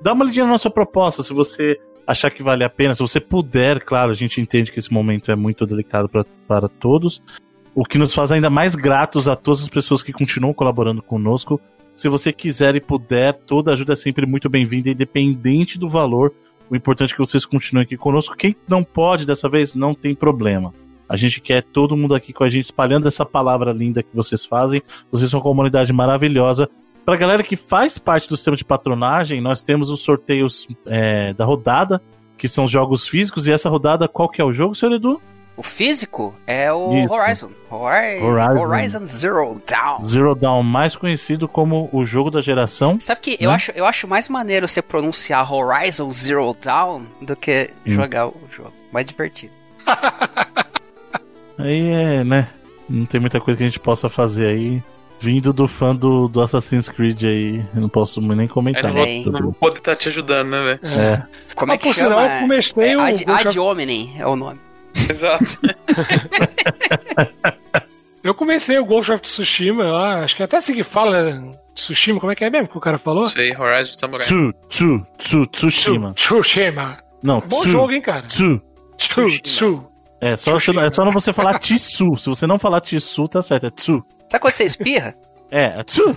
Dá uma lidinha na nossa proposta, se você achar que vale a pena, se você puder, claro, a gente entende que esse momento é muito delicado para todos. O que nos faz ainda mais gratos a todas as pessoas que continuam colaborando conosco se você quiser e puder, toda ajuda é sempre muito bem-vinda, independente do valor. O importante é que vocês continuem aqui conosco. Quem não pode dessa vez, não tem problema. A gente quer todo mundo aqui com a gente espalhando essa palavra linda que vocês fazem. Vocês são uma comunidade maravilhosa. Pra galera que faz parte do sistema de patronagem, nós temos os sorteios é, da rodada, que são os jogos físicos. E essa rodada, qual que é o jogo, senhor Edu? O físico é o Isso. Horizon. Horizon. Horizon Zero Dawn. Zero Dawn, mais conhecido como o jogo da geração. Sabe que né? eu, acho, eu acho mais maneiro você pronunciar Horizon Zero Dawn do que hum. jogar o jogo. Mais divertido. aí é, né? Não tem muita coisa que a gente possa fazer aí. Vindo do fã do, do Assassin's Creed aí, eu não posso nem comentar. É, não, vou, não vou poder estar tá te ajudando, né, velho? É. é. Como é que por chama? Sinal, eu comecei é, o... Ad, Ad Hominem é o nome. Exato. [laughs] eu comecei o Ghost of Tsushima lá, acho que até assim que fala, né? Tsushima, como é que é mesmo que o cara falou? Sei, Horizon Samurai. Tsu, Tsu, Tsu, Tsushima. Tsushima. Não, Bom tsu, jogo, hein, cara? Tsu. Tsu, Tsu. É só, você, é só não você falar Tissu. Se você não falar Tissu, tá certo. É Tsu. Sabe quando você espirra? [laughs] É, é Tsu.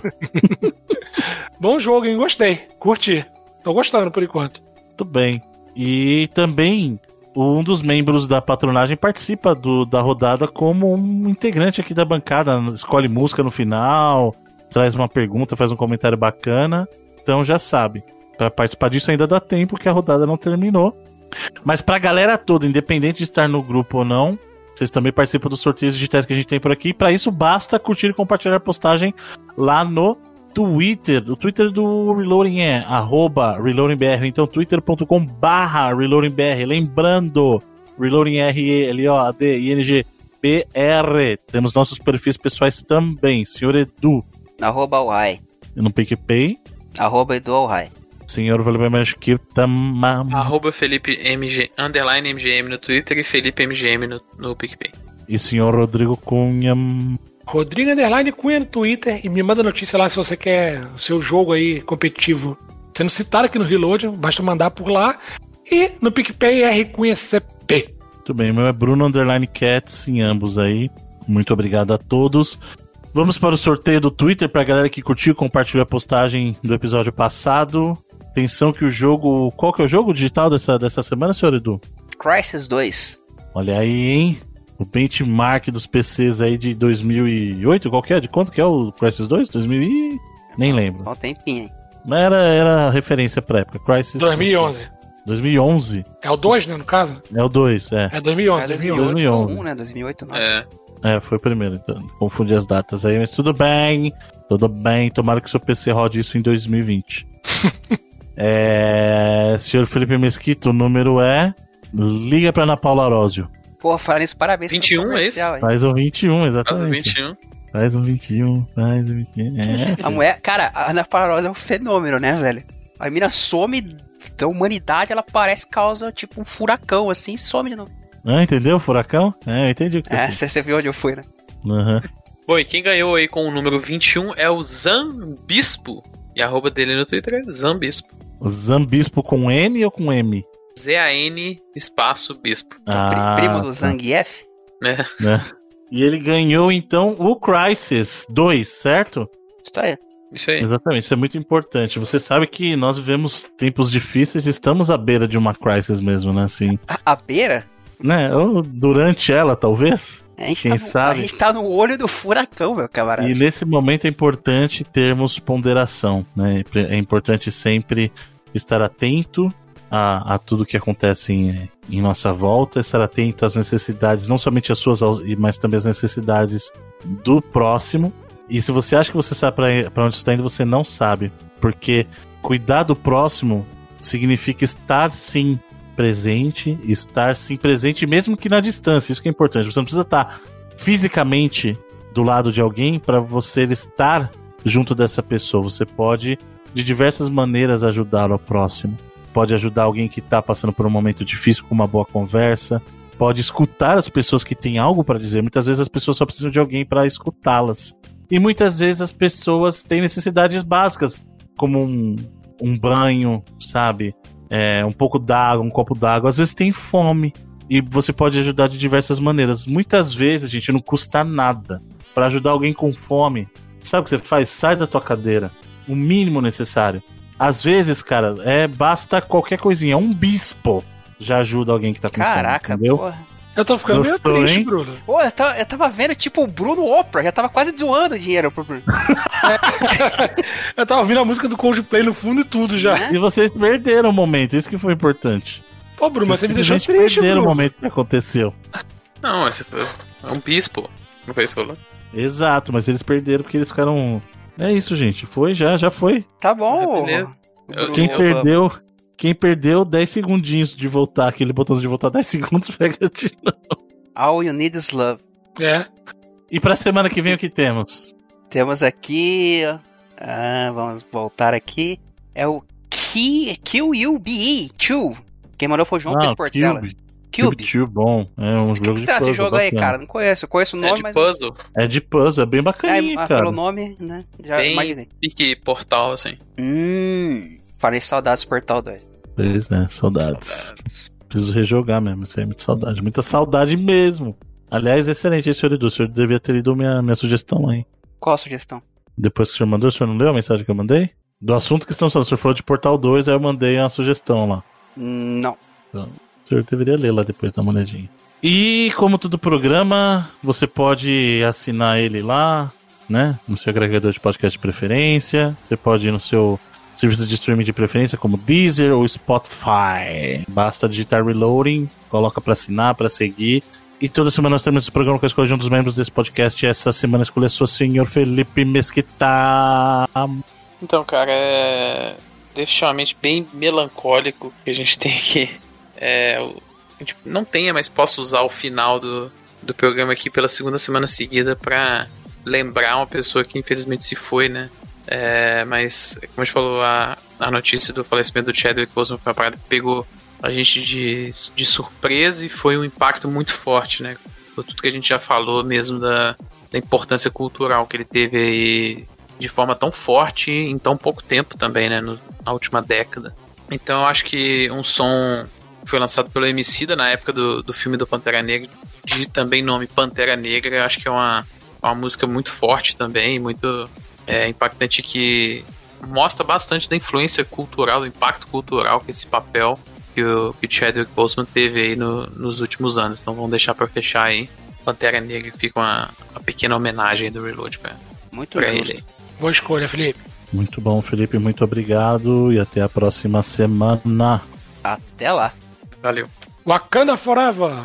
[laughs] Bom jogo, hein? Gostei. Curti. Tô gostando por enquanto. Tudo bem. E também um dos membros da patronagem participa do, da rodada como um integrante aqui da bancada, escolhe música no final, traz uma pergunta, faz um comentário bacana. Então já sabe, para participar disso ainda dá tempo que a rodada não terminou. Mas pra galera toda, independente de estar no grupo ou não, vocês também participam dos sorteios digitais que a gente tem por aqui. Para isso, basta curtir e compartilhar a postagem lá no Twitter. O Twitter do Reloading é arroba ReloadingBR. Então, twitter.com barra ReloadingBR. Lembrando, Reloading R-E-L-O-A-D-I-N-G-B-R. Temos nossos perfis pessoais também. Senhor Edu. Arroba Uai. No PicPay. Arroba Edu Uai. Senhor Valerio Mesquita. Arroba Felipe MG, underline MGM no Twitter e Felipe MGM no, no PicPay. E senhor Rodrigo Cunha. Rodrigo Underline Cunha no Twitter e me manda notícia lá se você quer o seu jogo aí competitivo sendo citado aqui no Reload, basta mandar por lá. E no PicPay R Cunha CP. Muito bem, meu é Bruno Underline Cats em ambos aí. Muito obrigado a todos. Vamos para o sorteio do Twitter para a galera que curtiu e compartilhou a postagem do episódio passado. Atenção que o jogo. Qual que é o jogo digital dessa, dessa semana, senhor Edu? Crisis 2. Olha aí, hein? O benchmark dos PCs aí de 2008, qual que é? De quanto que é o Crysis 2? 2000 e... Nem lembro. Qual tempinho, hein? Mas era, era referência pra época. Crysis... 2011. 2011. É o 2, né, no caso? É o 2, é. É 2011, é 2011. 2011. 1, né? 2008 não. É. É, foi o primeiro, então. Confundi as datas aí, mas tudo bem. Tudo bem. Tomara que seu PC rode isso em 2020. é... Senhor Felipe Mesquita, o número é... Liga pra Ana Paula Arósio. Pô, falar isso, parabéns 21, é isso? Faz um 21, exatamente. Faz um 21. Faz um 21, faz um 21. É. [laughs] A mulher, cara, a Ana Parosa é um fenômeno, né, velho? A mina some da humanidade, ela parece causa tipo um furacão, assim, some de novo. Ah, entendeu? Furacão? É, eu entendi o que você É, você viu onde eu fui, né? Uhum. Bom, e quem ganhou aí com o número 21 é o Zambispo. E a arroba dele no Twitter é Zambispo. Zambispo com N ou com M? Z-A-N espaço bispo. Ah, primo do tá. Zangief? É. é. E ele ganhou então o Crisis 2, certo? Isso aí. Isso aí. Exatamente, isso é muito importante. Você sabe que nós vivemos tempos difíceis e estamos à beira de uma crisis mesmo, né? Assim. À, à beira? Né? Ou durante ela, talvez. A gente, Quem tá, sabe? a gente tá no olho do furacão, meu camarada. E nesse momento é importante termos ponderação, né? É importante sempre estar atento a, a tudo que acontece em, em nossa volta, estar atento às necessidades, não somente as suas, mas também as necessidades do próximo. E se você acha que você sabe para onde você está indo, você não sabe. Porque cuidar do próximo significa estar sim presente, estar sim presente, mesmo que na distância. Isso que é importante. Você não precisa estar fisicamente do lado de alguém para você estar junto dessa pessoa. Você pode, de diversas maneiras, ajudar o próximo. Pode ajudar alguém que está passando por um momento difícil com uma boa conversa. Pode escutar as pessoas que têm algo para dizer. Muitas vezes as pessoas só precisam de alguém para escutá-las. E muitas vezes as pessoas têm necessidades básicas, como um, um banho, sabe? é, um pouco d'água, um copo d'água, às vezes tem fome. E você pode ajudar de diversas maneiras. Muitas vezes, gente, não custa nada. para ajudar alguém com fome, sabe o que você faz? Sai da tua cadeira. O mínimo necessário. Às vezes, cara, é basta qualquer coisinha. Um bispo já ajuda alguém que tá com Caraca, fome, entendeu? porra. Eu tô ficando Gostou, meio triste, hein? Bruno. Pô, eu tava, eu tava vendo, tipo, o Bruno Oprah, já tava quase doando dinheiro pro Bruno. [laughs] eu tava ouvindo a música do Coldplay no fundo e tudo já. É? E vocês perderam o momento, isso que foi importante. Pô, Bruno, mas você me deixou triste, perderam Bruno. o momento que aconteceu. Não, esse foi é um bispo, não foi isso, né? Exato, mas eles perderam porque eles ficaram... É isso, gente, foi, já, já foi. Tá bom. É, Quem eu, perdeu... Quem perdeu 10 segundinhos de voltar, aquele botão de voltar 10 [laughs] segundos, pega de novo. All you need is love. É. E pra semana que vem o que temos? Temos aqui. Ah, vamos voltar aqui. É o QUBE 2. Quem mandou foi o João ah, Pedro Portela. Cube. Cube. Cube bom. É um jogo que, que se trata esse jogo aí, cara? Não conheço. Eu conheço o nome, é de mas. Puzzle. É de puzzle, é bem bacaninha, é, cara. Pelo nome, né? Já bem imaginei. Pique portal, assim. Hum. Falei saudades Portal 2. Pois né, saudades. saudades. Preciso rejogar mesmo, isso aí é muita saudade. Muita saudade mesmo. Aliás, excelente, senhor Edu. O senhor devia ter lido minha, minha sugestão aí. Qual a sugestão? Depois que o senhor mandou, o senhor não leu a mensagem que eu mandei? Do assunto que estamos falando, o senhor falou de Portal 2, aí eu mandei uma sugestão lá. Não. Então, o senhor deveria ler lá depois, dar uma olhadinha. E como todo programa, você pode assinar ele lá, né? No seu agregador de podcast de preferência. Você pode ir no seu serviços de streaming de preferência como Deezer ou Spotify. Basta digitar Reloading, coloca para assinar, para seguir. E toda semana nós temos esse programa com a escolha de um dos membros desse podcast. E essa semana escolheu o senhor Felipe Mesquita. Então, cara, é definitivamente bem melancólico que a gente tem aqui. É, a gente não tenha, mas posso usar o final do, do programa aqui pela segunda semana seguida para lembrar uma pessoa que infelizmente se foi, né? É, mas, como a gente falou, a, a notícia do falecimento do Chadwick Boseman foi uma parada que pegou a gente de, de surpresa e foi um impacto muito forte, né? Por tudo que a gente já falou mesmo da, da importância cultural que ele teve aí de forma tão forte em tão pouco tempo também, né? No, na última década. Então eu acho que um som foi lançado pelo Emicida na época do, do filme do Pantera Negra, de também nome Pantera Negra, eu acho que é uma, uma música muito forte também, muito é impactante que mostra bastante da influência cultural, do impacto cultural que esse papel que o, que o Chadwick Boseman teve aí no, nos últimos anos. Então vamos deixar para fechar aí. Pantera Negra fica uma, uma pequena homenagem do Reload pra, Muito pra ele. Boa escolha, Felipe. Muito bom, Felipe. Muito obrigado e até a próxima semana. Até lá. Valeu. Wakanda Forever!